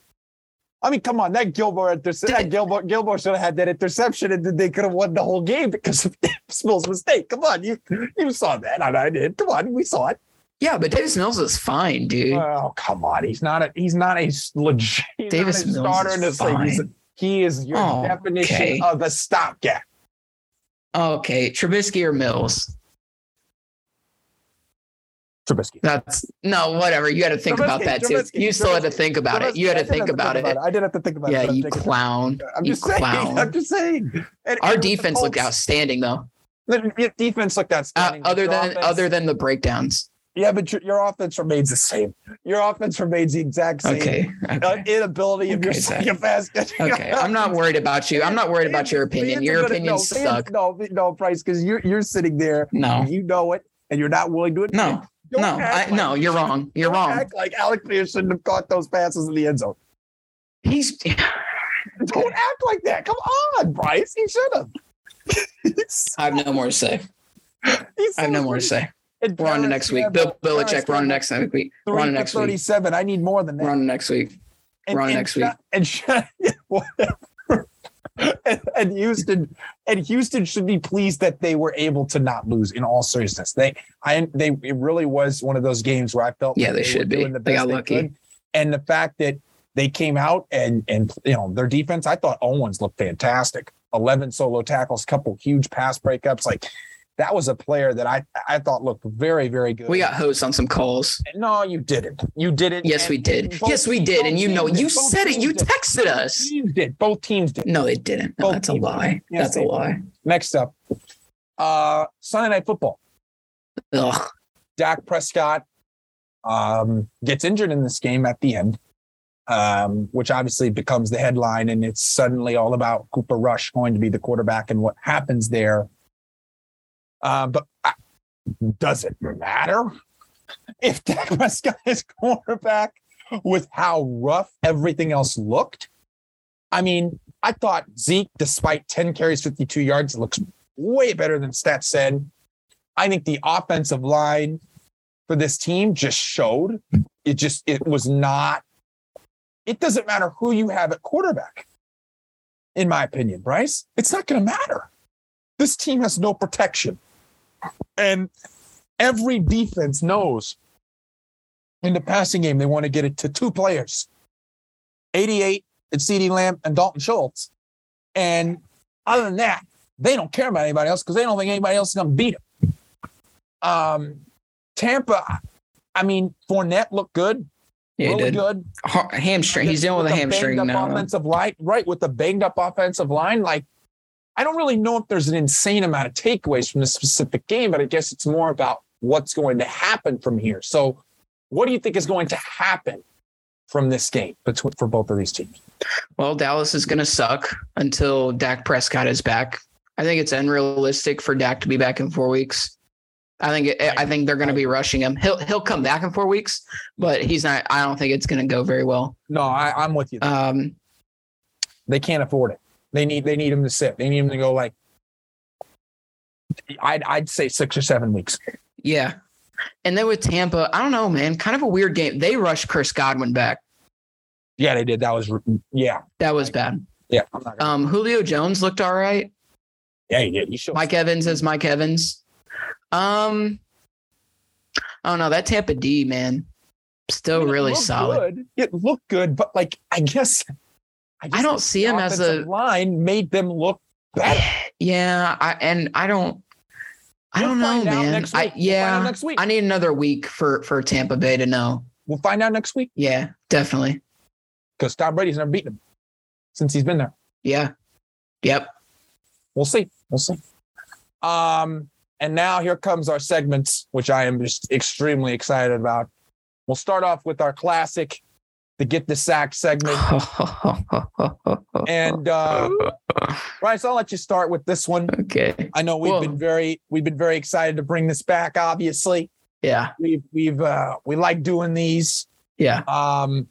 I mean, come on, that Gilmore interception. That Gilmore Gilmore should have had that interception, and then they could have won the whole game because of Smill's mistake. Come on, you you saw that, and I did. Come on, we saw it. Yeah, but Davis Mills is fine, dude. Oh, come on, he's not a he's not a legit Davis not a Mills starter is in this league. He's fine. He is your Oh, definition okay. of a stopgap. Okay, Trubisky or Mills? Trubisky. That's no, whatever. You had to think about Trubisky, that too. Trubisky, You still had to think about it. You had to think have about it. I did have to think about Yeah, it. I'm you clown. I'm You just saying. I'm just saying. And- Our and defense looked outstanding though. the defense looked Uh, outstanding. but other than offense- other than the breakdowns. Yeah, but your, your offense remains the same. Your offense remains the exact same. Okay. Okay. inability of your Okay, second basket. Okay. I'm not worried about you. I'm not worried about your opinion. Your opinions no. No, no, Bryce, because you're you're sitting there. No. and You know it, and you're not willing to admit. No. Don't No. I, like- no, you're wrong. You're don't wrong. Act like Alec Pierce shouldn't have caught those passes in the end zone. He's Don't act like that. Come on, Bryce. He should have. I have no more to say. I have no more to say. We're on to next week. Bill Belichick, we're on to next week. We're on to next week. 37. I need more than that. We're on to next week. and, we're on and next week. And whatever. and, and Houston and Houston should be pleased that they were able to not lose. In all seriousness, they I they it really was one of those games where I felt Yeah, like they were should be. doing the They got lucky. could. And the fact that they came out and and you know their defense, I thought Owens looked fantastic. Eleven solo tackles, couple huge pass breakups, like. That was a player that I I thought looked very very good. We got hosts on some calls. no, you didn't. You didn't. Yes, And- we did. Yes, we did. And you know, you said it. You did. texted us. teams did. Both teams did. No, it didn't. No, that's a lie. Yes, That's a did. lie. Next up, uh, Sunday Night Football. Ugh. Dak Prescott um, gets injured in this game at the end, um, which obviously becomes the headline, and it's suddenly all about Cooper Rush going to be the quarterback and what happens there. Uh, but uh, does it matter if Dak Prescott is quarterback with how rough everything else looked? I mean, I thought Zeke, despite 10 carries, 52 yards, looks way better than stats said. I think the offensive line for this team just showed it just it was not it doesn't matter who you have at quarterback in my opinion bryce it's not going to matter this team has no protection and every defense knows in the passing game they want to get it to two players 88 it's CeeDee Lamb and Dalton Schultz and other than that they don't care about anybody else because they don't think anybody else is going to beat them um Tampa, I mean, Fournette looked good, Yeah, he really did. good. Ha- hamstring. He's dealing with a hamstring now. Offensive line, right? With the banged up offensive line, like I don't really know if there's an insane amount of takeaways from this specific game, but I guess it's more about what's going to happen from here. So, what do you think is going to happen from this game between for both of these teams? Well, Dallas is going to suck until Dak Prescott is back. I think it's unrealistic for Dak to be back in four weeks. I think it, I think they're going to be rushing him. He'll he'll come back in four weeks, but he's not. I don't think it's going to go very well. No, I, I'm with you. Um, they can't afford it. They need they need him to sit. They need him to go like I'd I'd say six or seven weeks. yeah, and then with Tampa, I don't know, man. Kind of a weird game. They rushed Chris Godwin back. Yeah, they did. That was yeah That was bad. yeah. I'm not gonna, Um, Julio Jones looked all right. yeah, he did. He showed Mike Evans is Mike Evans. Um, I don't know that Tampa D man, still I mean, really solid. Good. It looked good, but like I guess I guess don't see him as a- line made them look better. Yeah, I and I don't. I We'll don't know, man. next I week. We'll find out yeah, next week. I need another week for for Tampa Bay to know. We'll find out next week Yeah, definitely. because Tom Brady's never beaten him since he's been there. Yeah. Yep. We'll see. We'll see. Um, and now here comes our segments, which I am just extremely excited about. We'll start off with our classic, the get the sack segment. And uh Bryce, I'll let you start with this one. okay. I know we've been very we've been very excited to bring this back, obviously. Yeah. We've we've uh we like doing these. Yeah. Um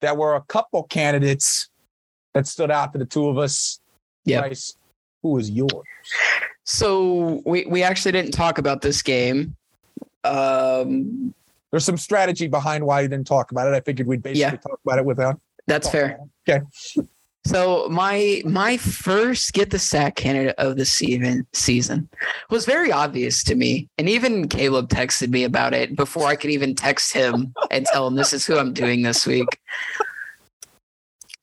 there were a couple candidates that stood out to the two of us. Yep. Bryce, who is yours? So we we actually didn't talk about this game. Um, There's some strategy behind why you didn't talk about it. I figured we'd basically Yeah. talk about it without. that's fair. Okay. So my my first get the sack candidate of the season season was very obvious to me, and even Caleb texted me about it before I could even text him and tell him this is who I'm doing this week.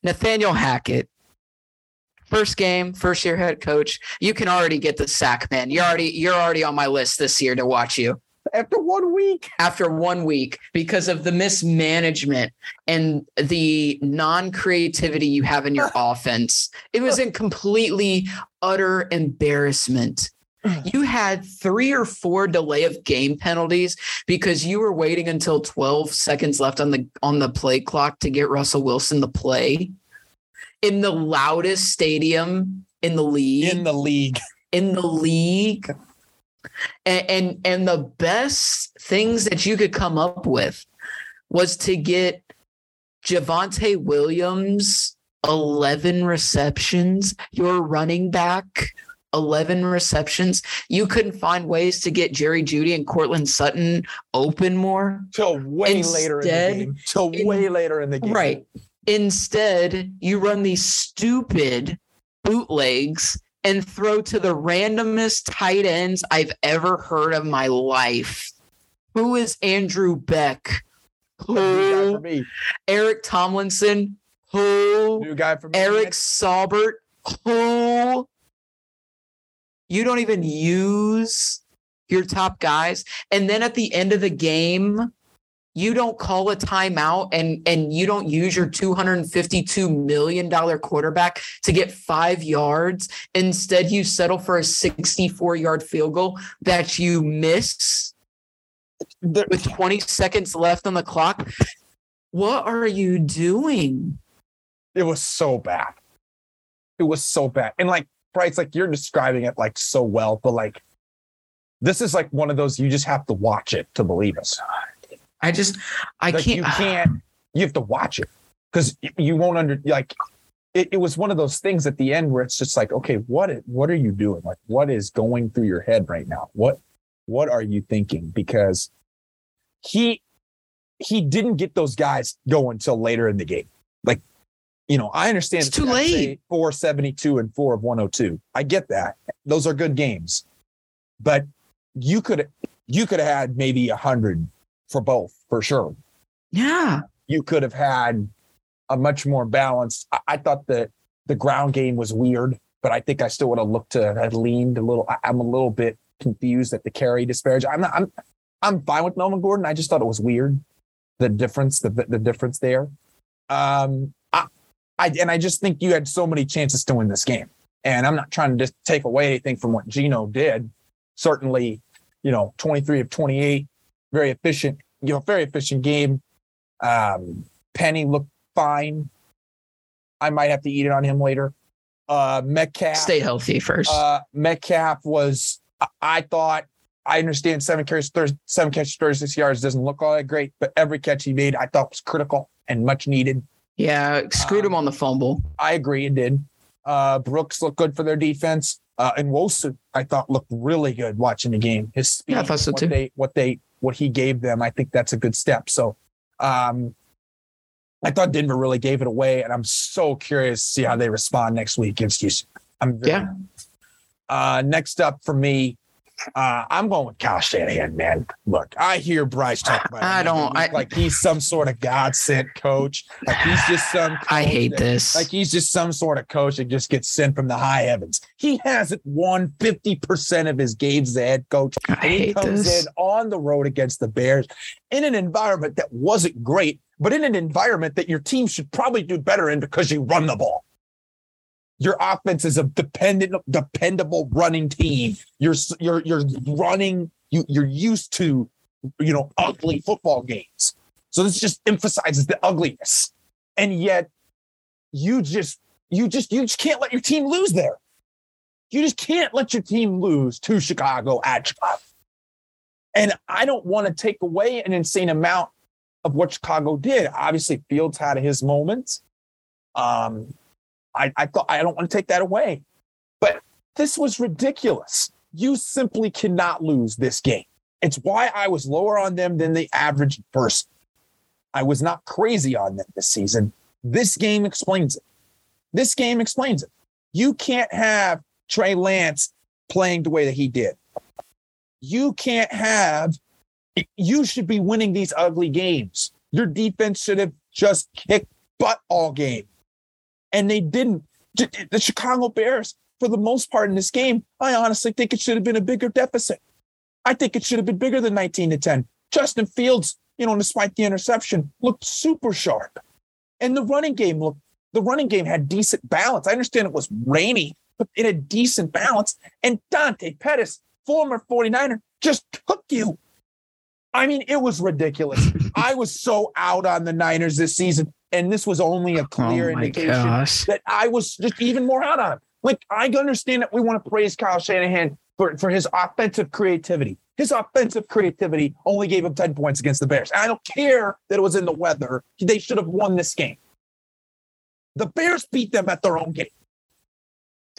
Nathaniel Hackett, first game, first year head coach. You can already get the sack, man. You're already you're already on my list this year to watch you After one week. after one week because of the mismanagement and the non-creativity you have in your offense. It was a completely utter embarrassment. You had three or four delay of game penalties because you were waiting until 12 seconds left on the on the play clock to get Russell Wilson to play in the loudest stadium in the league In the league. in the league. And, and and the best things that you could come up with was to get Javonte Williams 11 receptions, your running back 11 receptions. You couldn't find ways to get Jerry Jeudy and Courtland Sutton open more. Till way later in the game. Till in- way later in the game. Right. Instead, you run these stupid bootlegs and throw to the randomest tight ends I've ever heard of my life. Who is Andrew Beck? New guy for Who? me. Eric Tomlinson? Who? New guy for me. Eric Saubert? Who? You don't even use your top guys. And then at the end of the game, you don't call a timeout and and you don't use your 252 million dollar quarterback to get 5 yards instead you settle for a 64 yard field goal that you miss with 20 seconds left on the clock what are you doing it was so bad. It was so bad. And like Bryce, like you're describing it like so well, but like this is like one of those you just have to watch it to believe it. I just i like can't you can't you have to watch it because you won't under like it, it was one of those things at the end where it's just like okay what what are you doing? Like what is going through your head right now? What what are you thinking? Because he he didn't get those guys going until later in the game. Like you know i understand It's too late. 472 and 4 of 102 i get that. Those are good games. But you could you could have had maybe a hundred for both for sure yeah you could have had a much more balanced. I, I thought that the ground game was weird, but I think I still would have looked to have leaned a little. I, I'm a little bit confused at the carry disparage. I'm not. I'm. I'm fine with Melvin Gordon. I just thought it was weird, the difference, the the difference there. Um, I, I and I just think you had so many chances to win this game, and I'm not trying to just take away anything from what Geno did. Certainly, you know, 23 of 28, very efficient. You know, very efficient game. Um, Penny looked fine. I might have to eat it on him later. Uh, Metcalf. stay healthy first Uh, Metcalf was. I- thought. I understand seven carries, thir- seven catches, thirty-six yards doesn't look all that great, but every catch he made, I thought was critical and much needed. yeah screwed him um, on the fumble I agree, it did. Uh, Brooks looked good for their defense. Uh, and Nwosu, I thought looked really good watching the game. His speed, Yeah, I thought so what too. they, what they, what he gave them, I think that's a good step. So, um, I thought Denver really gave it away, and I'm so curious to see how they respond next week against Houston. I'm very, Yeah. Uh, next up for me, Uh, I'm going with Kyle Shanahan, man. Look, I hear Bryce talk about. I don't- I- like he's some sort of God sent coach. Like he's just some. I hate that- this. Like he's just some sort of coach that just gets sent from the high heavens. He hasn't won 50% of his games as a head coach. I And he comes this. in on the road against the Bears in an environment that wasn't great, but in an environment that your team should probably do better in because you run the ball. Your offense is a dependent, dependable running team. You're you're you're running. You you're used to, you know, ugly football games. So this just emphasizes the ugliness, and yet you just you just you just can't let your team lose there. You just can't let your team lose to Chicago at Chicago. And I don't want to take away an insane amount of what Chicago did. Obviously, Fields had his moments. Um, I, I thought I don't want to take that away, but this was ridiculous. You simply cannot lose this game. It's why I was lower on them than the average person. I was not crazy on them this season. This game explains it. This game explains it. You can't have Trey Lance playing the way that he did. You can't have, you should be winning these ugly games. Your defense should have just kicked butt all game. And they didn't. The Chicago Bears, for the most part in this game, I honestly think it should have been a bigger deficit. I think it should have been bigger than 19 to 10. Justin Fields, you know, despite the interception, looked super sharp. And the running game looked, the running game had decent balance. I understand it was rainy, but it had decent balance. And Dante Pettis, former 49er, just took you. I mean, it was ridiculous. I was so out on the Niners this season, and this was only a clear oh indication gosh. that I was just even more out on. him. Like I understand that we want to praise Kyle Shanahan for, for his offensive creativity. His offensive creativity only gave him 10 points against the Bears. I don't care that it was in the weather. They should have won this game. The Bears beat them at their own game.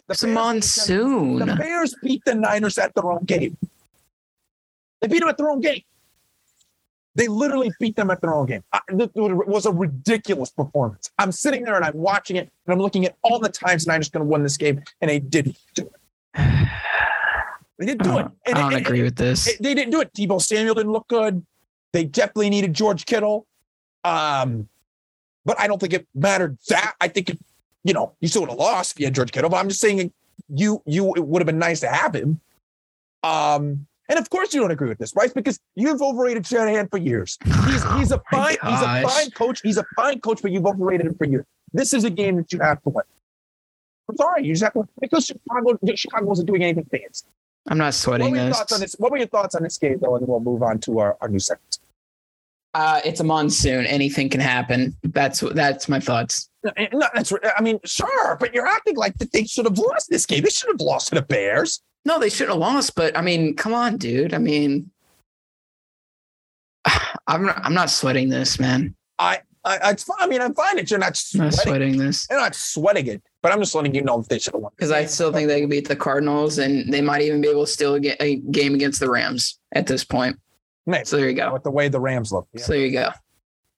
The It's Bears monsoon. The Bears beat the Niners at their own game. They beat them at their own game. They literally beat them at their own game. It was a ridiculous performance. I'm sitting there and I'm watching it and I'm looking at all the times and I Niners going to win this game, and they didn't do it. They didn't do I it. And I don't it- agree with this. it- they didn't do it. Deebo Samuel didn't look good. They definitely needed George Kittle. Um, but I don't think it mattered that. I think it, you know, you still would have lost if you had George Kittle. But I'm just saying you you it would have been nice to have him. Um, and of course you don't agree with this, right? Because you've overrated Shanahan for years. He's he's a Oh fine he's a fine coach. He's a fine coach, but you've overrated him for years. This is a game that you have to win. I'm sorry, you just have to win. because Chicago Chicago wasn't doing anything fancy. I'm not sweating. What were your this. thoughts on this? What were your thoughts on this game, though? And then we'll move on to our, our new segment. Uh, it's a monsoon. Anything can happen. That's that's my thoughts. No, that's. I mean, sure, but you're acting like that they should have lost this game. They should have lost to the Bears. No, they shouldn't have lost, but I mean, come on, dude. I mean, I'm not, I'm not sweating this, man. I, I, it's fine. I mean, I'm fine that you're not I'm not sweating. sweating this You're not sweating it, but I'm just letting you know that they should have won. because I still think they can beat the Cardinals, and they might even be able to steal get a game against the Rams at this point. Maybe. So there you go. with the way the Rams look. Yeah. So there you go.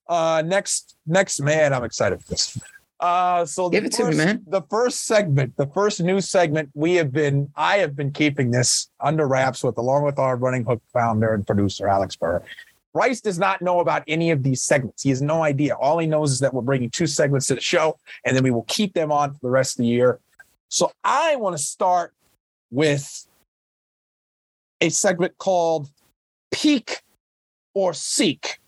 Uh, next, next man, I'm excited for this. Uh, so the Give it to me, first, man. The first segment, the first new segment, we have been, I have been keeping this under wraps with, along with our running hook founder and producer Alex Burr. Bryce does not know about any of these segments. He has no idea. All he knows is that we're bringing two segments to the show, and then we will keep them on for the rest of the year. So I want to start with a segment called Peek or Seek.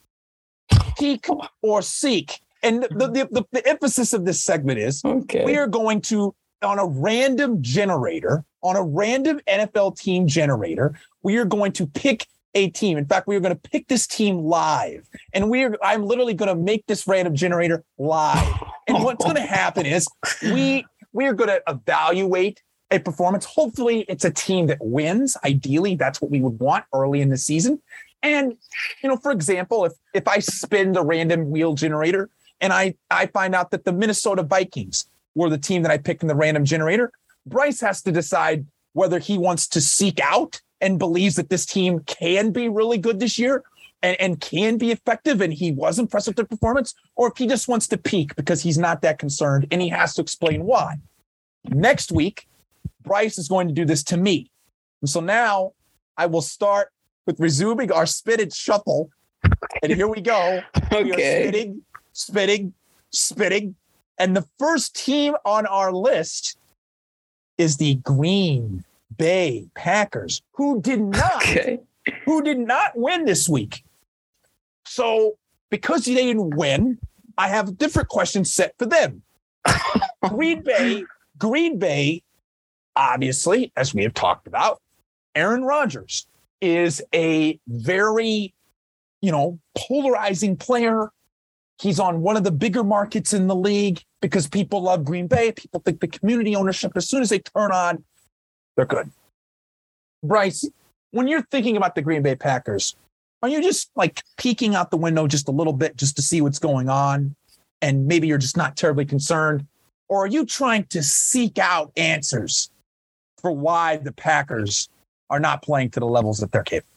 Peek or Seek. And the, mm-hmm. the, the, the emphasis of this segment is Okay. we are going to, on a random generator, on a random NFL team generator, we are going to pick a team. In fact, we are going to pick this team live. And we are, I'm literally going to make this random generator live. And what's going to happen is we we are going to evaluate a performance. Hopefully, it's a team that wins. Ideally, that's what we would want early in the season. And you know, for example, if if I spin the random wheel generator and I I find out that the Minnesota Vikings were the team that I picked in the random generator, Bryce has to decide whether he wants to seek out and believes that this team can be really good this year and, and can be effective and he was impressed with their performance, or if he just wants to peak because he's not that concerned and he has to explain why. Next week, Bryce is going to do this to me. And so now I will start with resuming our spinach shuffle. And here we go. We are Okay. spinning, spinning, spitting. And the first team on our list is the Green Bay Packers, who did not Okay. who did not win this week. So, because they didn't win, I have a different questions set for them. Green Bay, Green Bay, obviously, as we have talked about, Aaron Rodgers is a very, you know, polarizing player. He's on one of the bigger markets in the league because people love Green Bay. People think the community ownership, as soon as they turn on, they're good. Bryce, when you're thinking about the Green Bay Packers, are you just like peeking out the window just a little bit just to see what's going on? And maybe you're just not terribly concerned? Or are you trying to seek out answers for why the Packers are not playing to the levels that they're capable?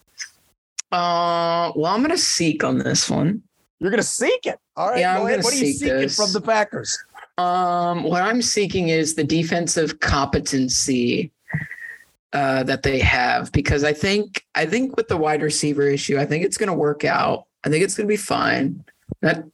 Uh, well, I'm gonna seek on this one. You're going to seek it. All right. Yeah, I'm ahead. gonna What are you seeking this. from the Packers? Um, what I'm seeking is the defensive competency uh, that they have because I think I think with the wide receiver issue, I think it's going to work out. I think it's going to be fine. That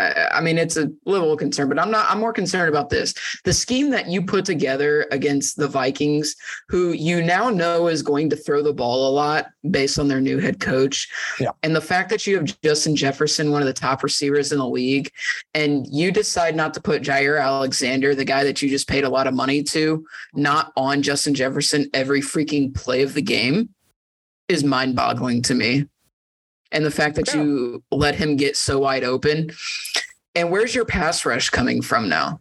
I, mean, it's a little concern, but I'm not. I'm more concerned about this: the scheme that you put together against the Vikings, who you now know is going to throw the ball a lot based on their new head coach, Yeah. and the fact that you have Justin Jefferson, one of the top receivers in the league, and you decide not to put Jaire Alexander, the guy that you just paid a lot of money to, not on Justin Jefferson every freaking play of the game is mind boggling to me. And the fact that Yeah. you let him get so wide open. And where's your pass rush coming from now?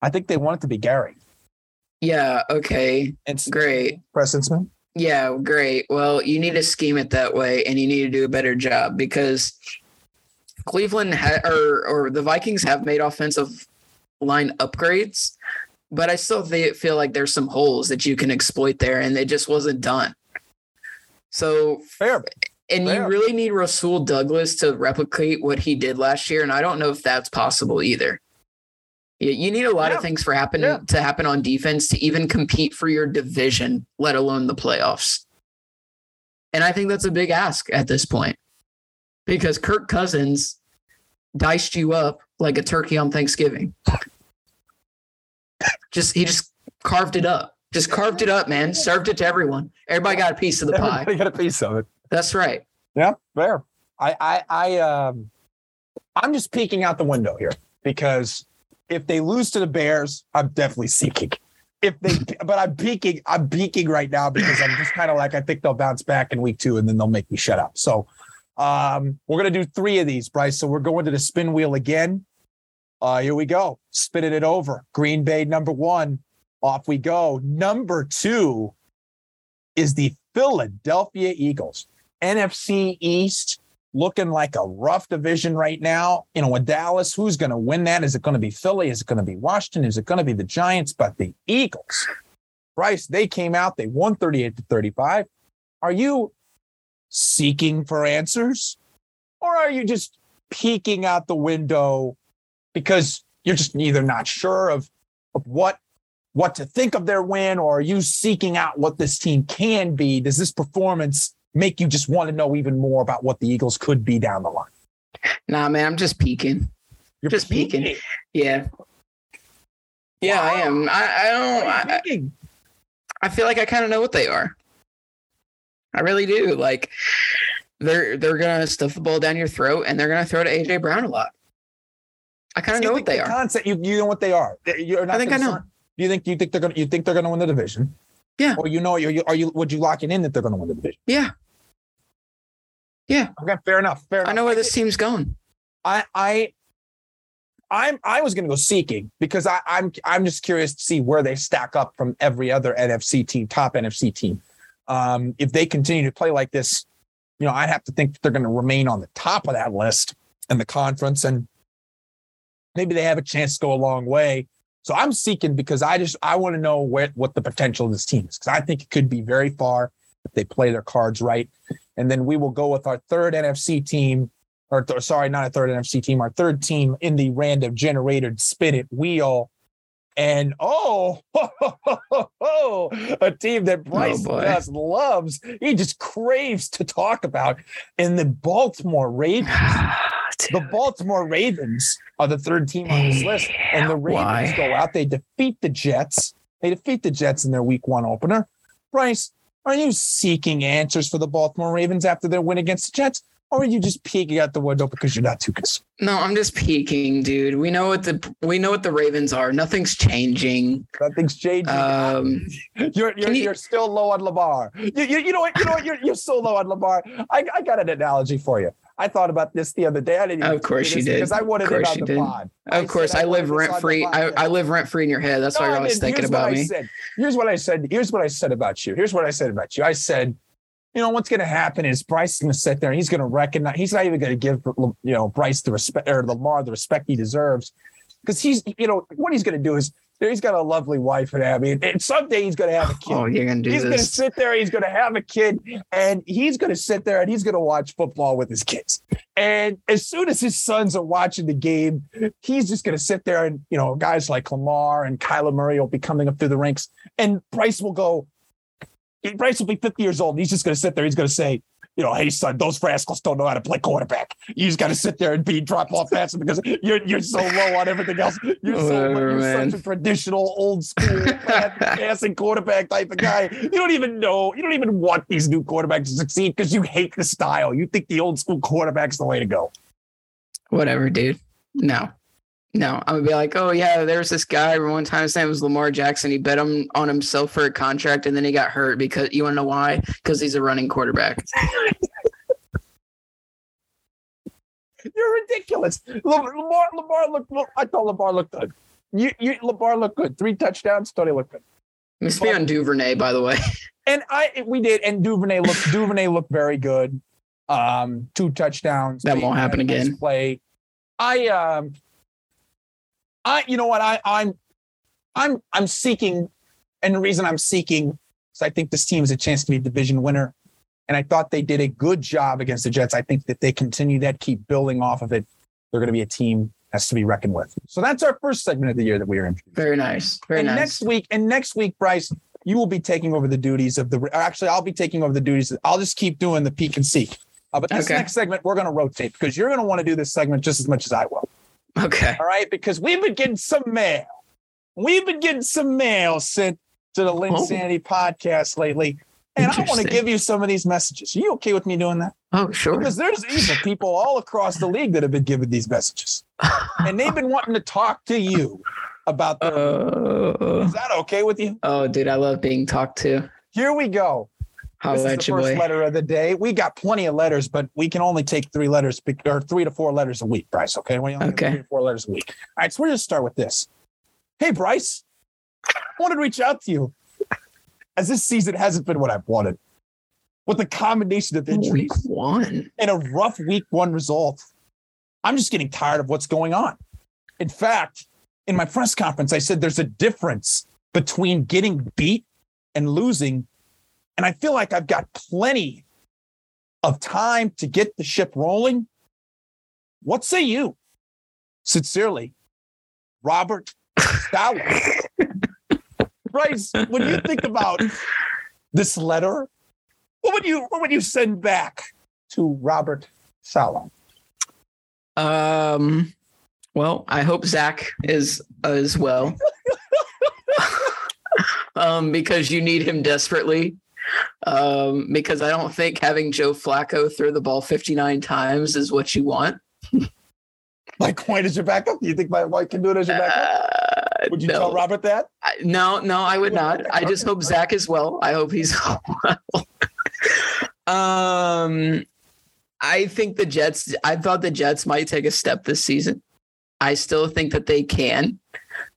I think they want it to be Gary. Yeah, okay. It's Great. Preston Smith. Yeah, great. Well, you need to scheme it that way and you need to do a better job because Cleveland ha- or or the Vikings have made offensive line upgrades, but I still feel like there's some holes that you can exploit there and it just wasn't done. So, Fair. And you really need Rasul Douglas to replicate what he did last year and I don't know if that's possible either. Yeah, you need a lot Yeah. of things for happen Yeah. to happen on defense to even compete for your division, let alone the playoffs. And I think that's a big ask at this point because Kirk Cousins diced you up like a turkey on Thanksgiving. Just he just carved it up. Just carved it up, man. Served it to everyone. Everybody got a piece of the pie. Everybody got a piece of it. That's right. Yeah, fair. I, I, I, um, I'm just peeking out the window here because if they lose to the Bears, I'm definitely seeking. If they, but I'm peeking, I'm peeking right now because I'm just kind of like I think they'll bounce back in week two and then they'll make me shut up. So, um, we're gonna do three of these, Bryce. So we're going to the spin wheel again. Uh, here we go, spinning it over. Green Bay number one, off we go. Number two is the Philadelphia Eagles. NFC East looking like a rough division right now. You know, with Dallas, who's going to win that? Is it going to be Philly? Is it going to be Washington? Is it going to be the Giants? But the Eagles, Bryce, they came out, they won 38 to 35. Are you seeking for answers? Or are you just peeking out the window because you're just either not sure of, of what what to think of their win, or are you seeking out what this team can be? Does this performance make you just want to know even more about what the Eagles could be down the line? Nah, man, I'm just peeking. You're Just peeking. Yeah. Yeah, I am. I, I don't. I, Peeking. I feel like I kind of know what they are. I really do. Like they're they're gonna stuff the ball down your throat and they're gonna throw to AJ Brown a lot. I kind of know what they the are. Concept, you, you know what they are. You're not I think I know. Do you think you think they're gonna you think they're gonna win the division? Yeah. Or you know you, you are you would you lock it in that they're gonna win the division? Yeah, Yeah. Okay, fair enough. Fair enough. I know where this team's going. I I I'm I was gonna go seeking because I, I'm I'm just curious to see where they stack up from every other NFC team, top NFC team. Um, if they continue to play like this, you know, I'd have to think that they're gonna remain on the top of that list in the conference and maybe they have a chance to go a long way. So I'm seeking because I just I want to know where what the potential of this team is because I think it could be very far if they play their cards right. And then we will go with our third NFC team, or th- sorry, not a third NFC team, our third team in the random generated spin it wheel. And oh, a team that oh, Bryce boy. just loves, he just craves to talk about. In the Baltimore Ravens, the Baltimore Ravens are the third team on this list, and the Ravens Why? go out. They defeat the Jets. They defeat the Jets in their Week One opener. Bryce, are you seeking answers for the Baltimore Ravens after their win against the Jets, or are you just peeking out the window because you're not too concerned? No, I'm just peeking, dude. We know what the we know what the Ravens are. Nothing's changing. Nothing's changing. Um, you're you're, you- you're still low on Lamar. You, you, you know what? You know what? You're, you're so low on Lamar. I, I got an analogy for you. I thought about this the other day. I didn't. even Of course you did. Because I wanted Of it on you the did. pod. of course, said I live rent free. I. I live rent free in your head. That's No, why I you're always didn't. thinking Here's what about I me. Said. Here's what I said. Here's what I said about you. Here's what I said about you. I said, you know, what's going to happen is Bryce is going to sit there and he's going to recognize. He's not even going to give you know Bryce the respect or Lamar the respect he deserves because he's you know what he's going to do is he's got a lovely wife and Abby, and, and someday he's going to have a kid. Oh, you're gonna do He's going to sit there. He's going to have a kid, and he's going to sit there and he's going to watch football with his kids. And as soon as his sons are watching the game, he's just going to sit there and you know guys like Lamar and Kyler Murray will be coming up through the ranks, and Bryce will go. Bryce will be 50 years old. And he's just going to sit there. He's going to say, you know, hey son, those rascals don't know how to play quarterback. You just got to sit there and be drop off passes because you're you're so low on everything else. You're so you're man. such a traditional old school passing quarterback type of guy. You don't even know. You don't even want these new quarterbacks to succeed because you hate the style. You think the old school quarterback's the way to go. Whatever, dude. No. No, I'm gonna be like, oh yeah, there's this guy. One time his name was Lamar Jackson. He bet him on himself for a contract, and then he got hurt because you want to know why? Because he's a running quarterback. You're ridiculous. Lamar, Lamar, looked. Look, I thought Lamar looked good. You, you, Lamar looked good. Three touchdowns. Thought he looked good. Must be on Duvernay, by the way. And I, we did. And Duvernay looked. Duvernay looked very good. Um, two touchdowns. That won't happen again. Play. I, um, I, you know what? I, I'm, I'm, I'm seeking, and the reason I'm seeking is I think this team is a chance to be a division winner. And I thought they did a good job against the Jets. I think that they continue that, keep building off of it. They're going to be a team that's to be reckoned with. So that's our first segment of the year that we are in. Very nice. Very and nice. next week, and next week, Bryce, you will be taking over the duties of the. Or actually, I'll be taking over the duties. I'll just keep doing the peek and seek. Uh, but this Okay. next segment, we're going to rotate because you're going to want to do this segment just as much as I will. Okay. All right, because we've been getting some mail. We've been getting some mail sent to the Lynn Oh. Sanity podcast lately. And I want to give you some of these messages. Are you okay with me doing that? Oh, sure. Because there's evil people all across the league that have been given these messages. And they've been wanting to talk to you about their. Uh, Is that okay with you? oh, dude, I love being talked to. Here we go. How this is the you, first boy? letter of the day. We got plenty of letters, but we can only take three letters or three to four letters a week, Bryce. Okay. We only Okay. three to four letters a week. All right. So we're going to start with this. Hey, Bryce, I wanted to reach out to you as this season hasn't been what I've wanted. With a combination of injuries Week one. and a rough week one result, I'm just getting tired of what's going on. In fact, in my press conference, I said there's a difference between getting beat and losing. And I feel like I've got plenty of time to get the ship rolling. What say you? Sincerely, Robert Stalin. Bryce, when you think about this letter, what would you what would you send back to Robert Saleh? Um, well, I hope Zach is as well. um, because you need him desperately. Um, because I don't think having Joe Flacco throw the ball 59 times is what you want. Mike White is your backup? Do you think Mike White can do it as your backup? Uh, Would you no. tell Robert that? I- no, no, I would not. I just hope Zach is well. I hope he's well. um, I think the Jets. I thought the Jets might take a step this season. I still think that they can,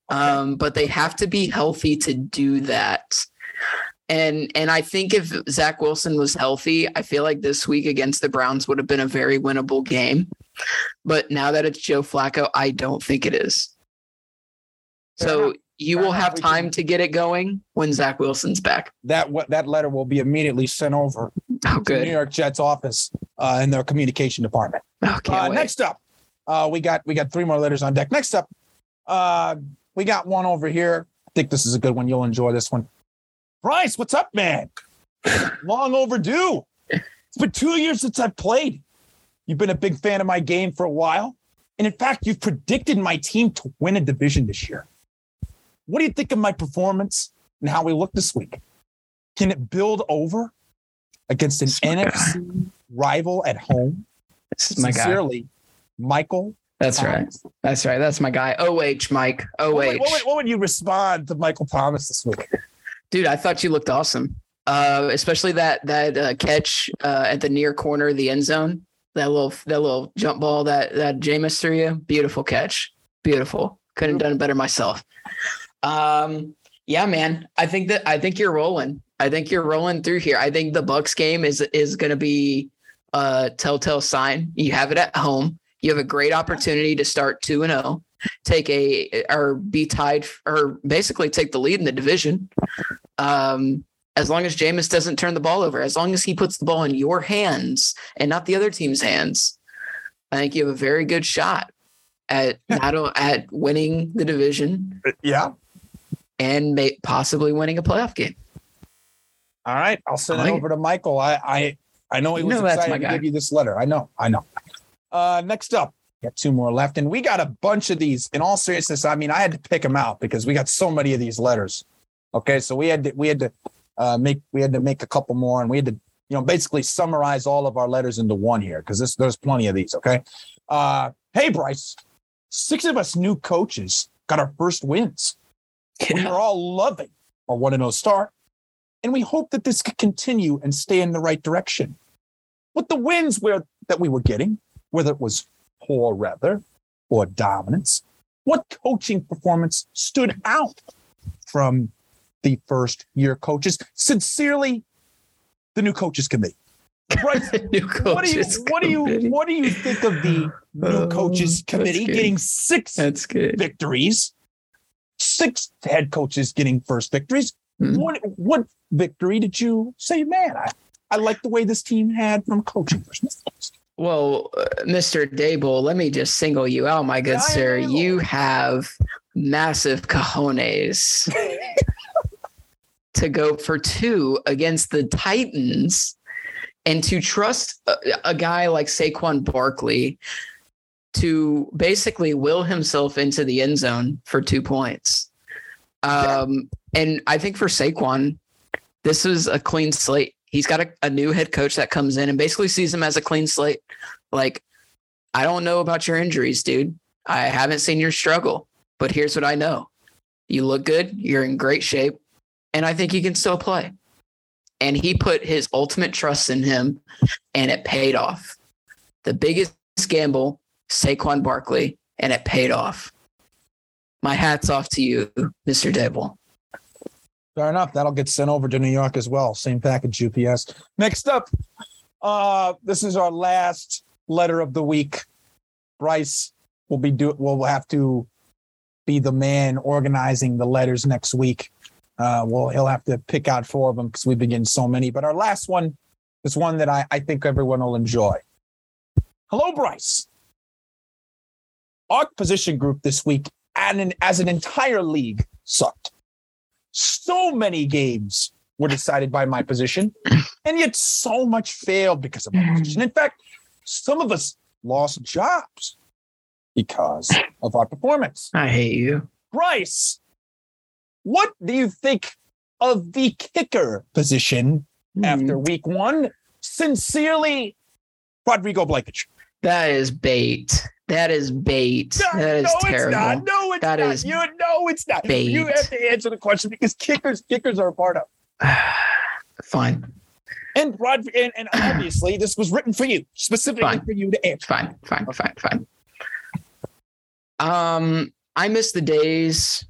um, but they have to be healthy to do that. And and I think if Zach Wilson was healthy, I feel like this week against the Browns would have been a very winnable game. But now that it's Joe Flacco, I don't think it is. So you will have time to get it going when Zach Wilson's back. That what that letter will be immediately sent over Oh, to the. New York Jets office uh, in their communication department. Oh, Uh, next up, uh, we got we got three more letters on deck. Next up, uh, we got one over here. I think this is a good one. You'll enjoy this one. Bryce, what's up, man? Long overdue. It's been two years since I've played. You've been a big fan of my game for a while. And in fact, you've predicted my team to win a division this year. What do you think of my performance and how we look this week? Can it build over against an NFC rival at home? This is my guy. Michael. That's right. That's right. That's my guy. OH, Mike. What OH. what would- what would you respond to Michael Thomas this week? Dude, I thought you looked awesome. Uh, especially that that uh, catch uh, at the near corner of the end zone. That little that little jump ball that that Jameis threw you. Beautiful catch. Beautiful. Couldn't have done it better myself. Um, yeah, man. I think that I think you're rolling. I think you're rolling through here. I think the Bucs game is is going to be a telltale sign. You have it at home. You have a great opportunity to start two and zero, take a or be tied or basically take the lead in the division. Um, as long as Jameis doesn't turn the ball over, as long as he puts the ball in your hands and not the other team's hands, I think you have a very good shot at not at winning the division Yeah. and may, possibly winning a playoff game. All right. I'll send I it like over to Michael. I I I know he was excited to give you this letter. I know. I know. Uh next up, got two more left. And we got a bunch of these. In all seriousness, I mean, I had to pick them out because we got so many of these letters. Okay. So we had to we had to uh make we had to make a couple more and we had to, you know, basically summarize all of our letters into one here because this there's plenty of these. Okay. Uh hey Bryce, six of us new coaches got our first wins. We are all loving our 1 0 start, and we hope that this could continue and stay in the right direction. But the wins were, that we were getting, whether it was poor rather or dominance, what coaching performance stood out from the first year coaches? Sincerely, the new coaches committee. New what do you what do you what do you think of the new Oh, coaches committee getting six victories, six head coaches getting first victories. Mhm. What what victory did you say, man? I, I like the way this team had from coaching perspective. Well, uh, Mr. Daboll, let me just single you out, my good I sir. You have massive cojones to go for two against the Titans and to trust a, a guy like Saquon Barkley to basically will himself into the end zone for two points. Um, and I think for Saquon, this is a clean slate. He's got a, a new head coach that comes in and basically sees him as a clean slate. Like, I don't know about your injuries, dude. I haven't seen your struggle, but here's what I know. You look good. You're in great shape. And I think you can still play. And he put his ultimate trust in him and it paid off. The biggest gamble, Saquon Barkley, and it paid off. My hat's off to you, Mr. Daboll. Fair enough. That'll get sent over to New York as well. Same package UPS. Next up, uh, this is our last letter of the week. Bryce will be do will have to be the man organizing the letters next week. Uh, well, he'll have to pick out four of them because we've been getting so many. But our last one is one that I, I think everyone will enjoy. Hello, Bryce. Our position group this week and an, as an entire league sucked so many games were decided by my position, and yet so much failed because of my mm-hmm. position. In fact, some of us lost jobs because of our performance. I hate you. Bryce, what do you think of the kicker position mm-hmm. after week one? Sincerely, Rodrigo Blankenship. That is bait. That is bait. That is no, terrible. it's not. No, it's That not. is you know it's not. bait. You have to answer the question because kickers, kickers are a part of. fine, And Rod, and, and obviously, this was written for you, specifically Fine. for you to answer. fine, fine, fine, fine. Um, I miss the days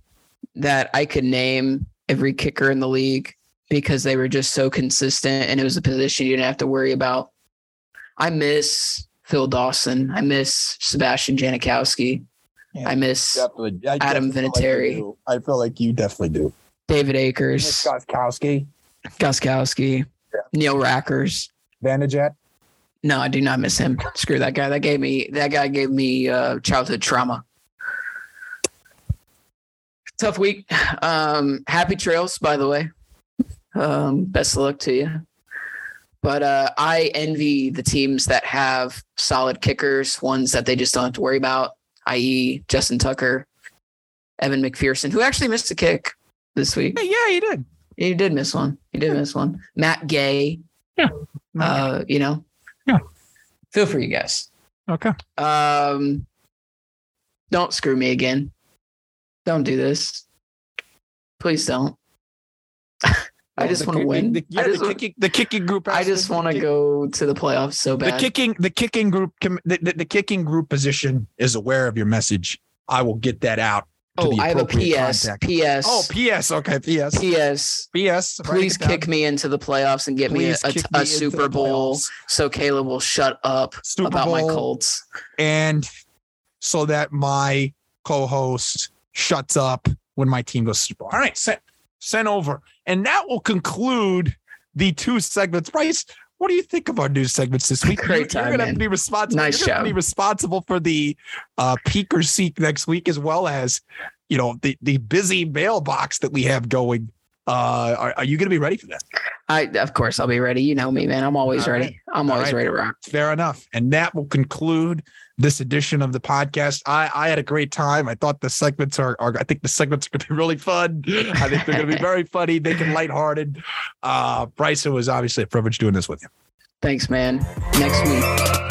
that I could name every kicker in the league because they were just so consistent and it was a position you didn't have to worry about. I miss Phil Dawson. I miss Sebastian Janikowski. Yeah, I miss Definitely, I Adam definitely feel like Vinatieri. I feel like you definitely do. David Akers, Gostkowski, Gostkowski, Yeah. Neil Rackers. Vanderjagt. No, I do not miss him. Screw that guy. That gave me that guy gave me uh, childhood trauma. tough week. Um, happy trails, by the way. Um, best of luck to you. But uh, I envy the teams that have solid kickers, ones that they just don't have to worry about, i.e., Justin Tucker, Evan McPherson, who actually missed a kick this week. Yeah, he did. He did miss one. He did miss one. Matt Gay. Yeah. Uh, you know. Yeah. Feel free, you guys. Okay. Um, don't screw me again. Don't do this. Please don't. I oh, just want to win. The, yeah, just, the wa- kicking, the kicking group. I just want to go to the playoffs so bad. The kicking, the kicking group, the, the, the kicking group position is aware of your message. I will get that out. to oh, the I have a PS. contact. PS. Oh, PS. Okay, PS. PS. PS. Please kick me into the playoffs and get Please me a, kick a, me Super Bowl so Caleb will shut up Super about my Colts. and so that my co-host shuts up when my team goes Super Bowl. All right, sent sent over, and that will conclude the two segments. Bryce, what do you think of our news segments this week? Great You're- time, You're gonna have man. to be responsible. Nice you're gonna show. be responsible for the uh, Peek or Seek next week, as well as you know the the busy mailbox that we have going. Uh, are, are you going to be ready for that? I of course I'll be ready. You know me, man. I'm always All ready. right. I'm All always right. ready to rock. Fair enough. And that will conclude this edition of the podcast. I, I had a great time. I thought the segments are, are I think the segments are going to be really fun. I think they're going to be very funny, making lighthearted. Uh, Bryce, it was obviously a privilege doing this with you. Thanks, man. Next week.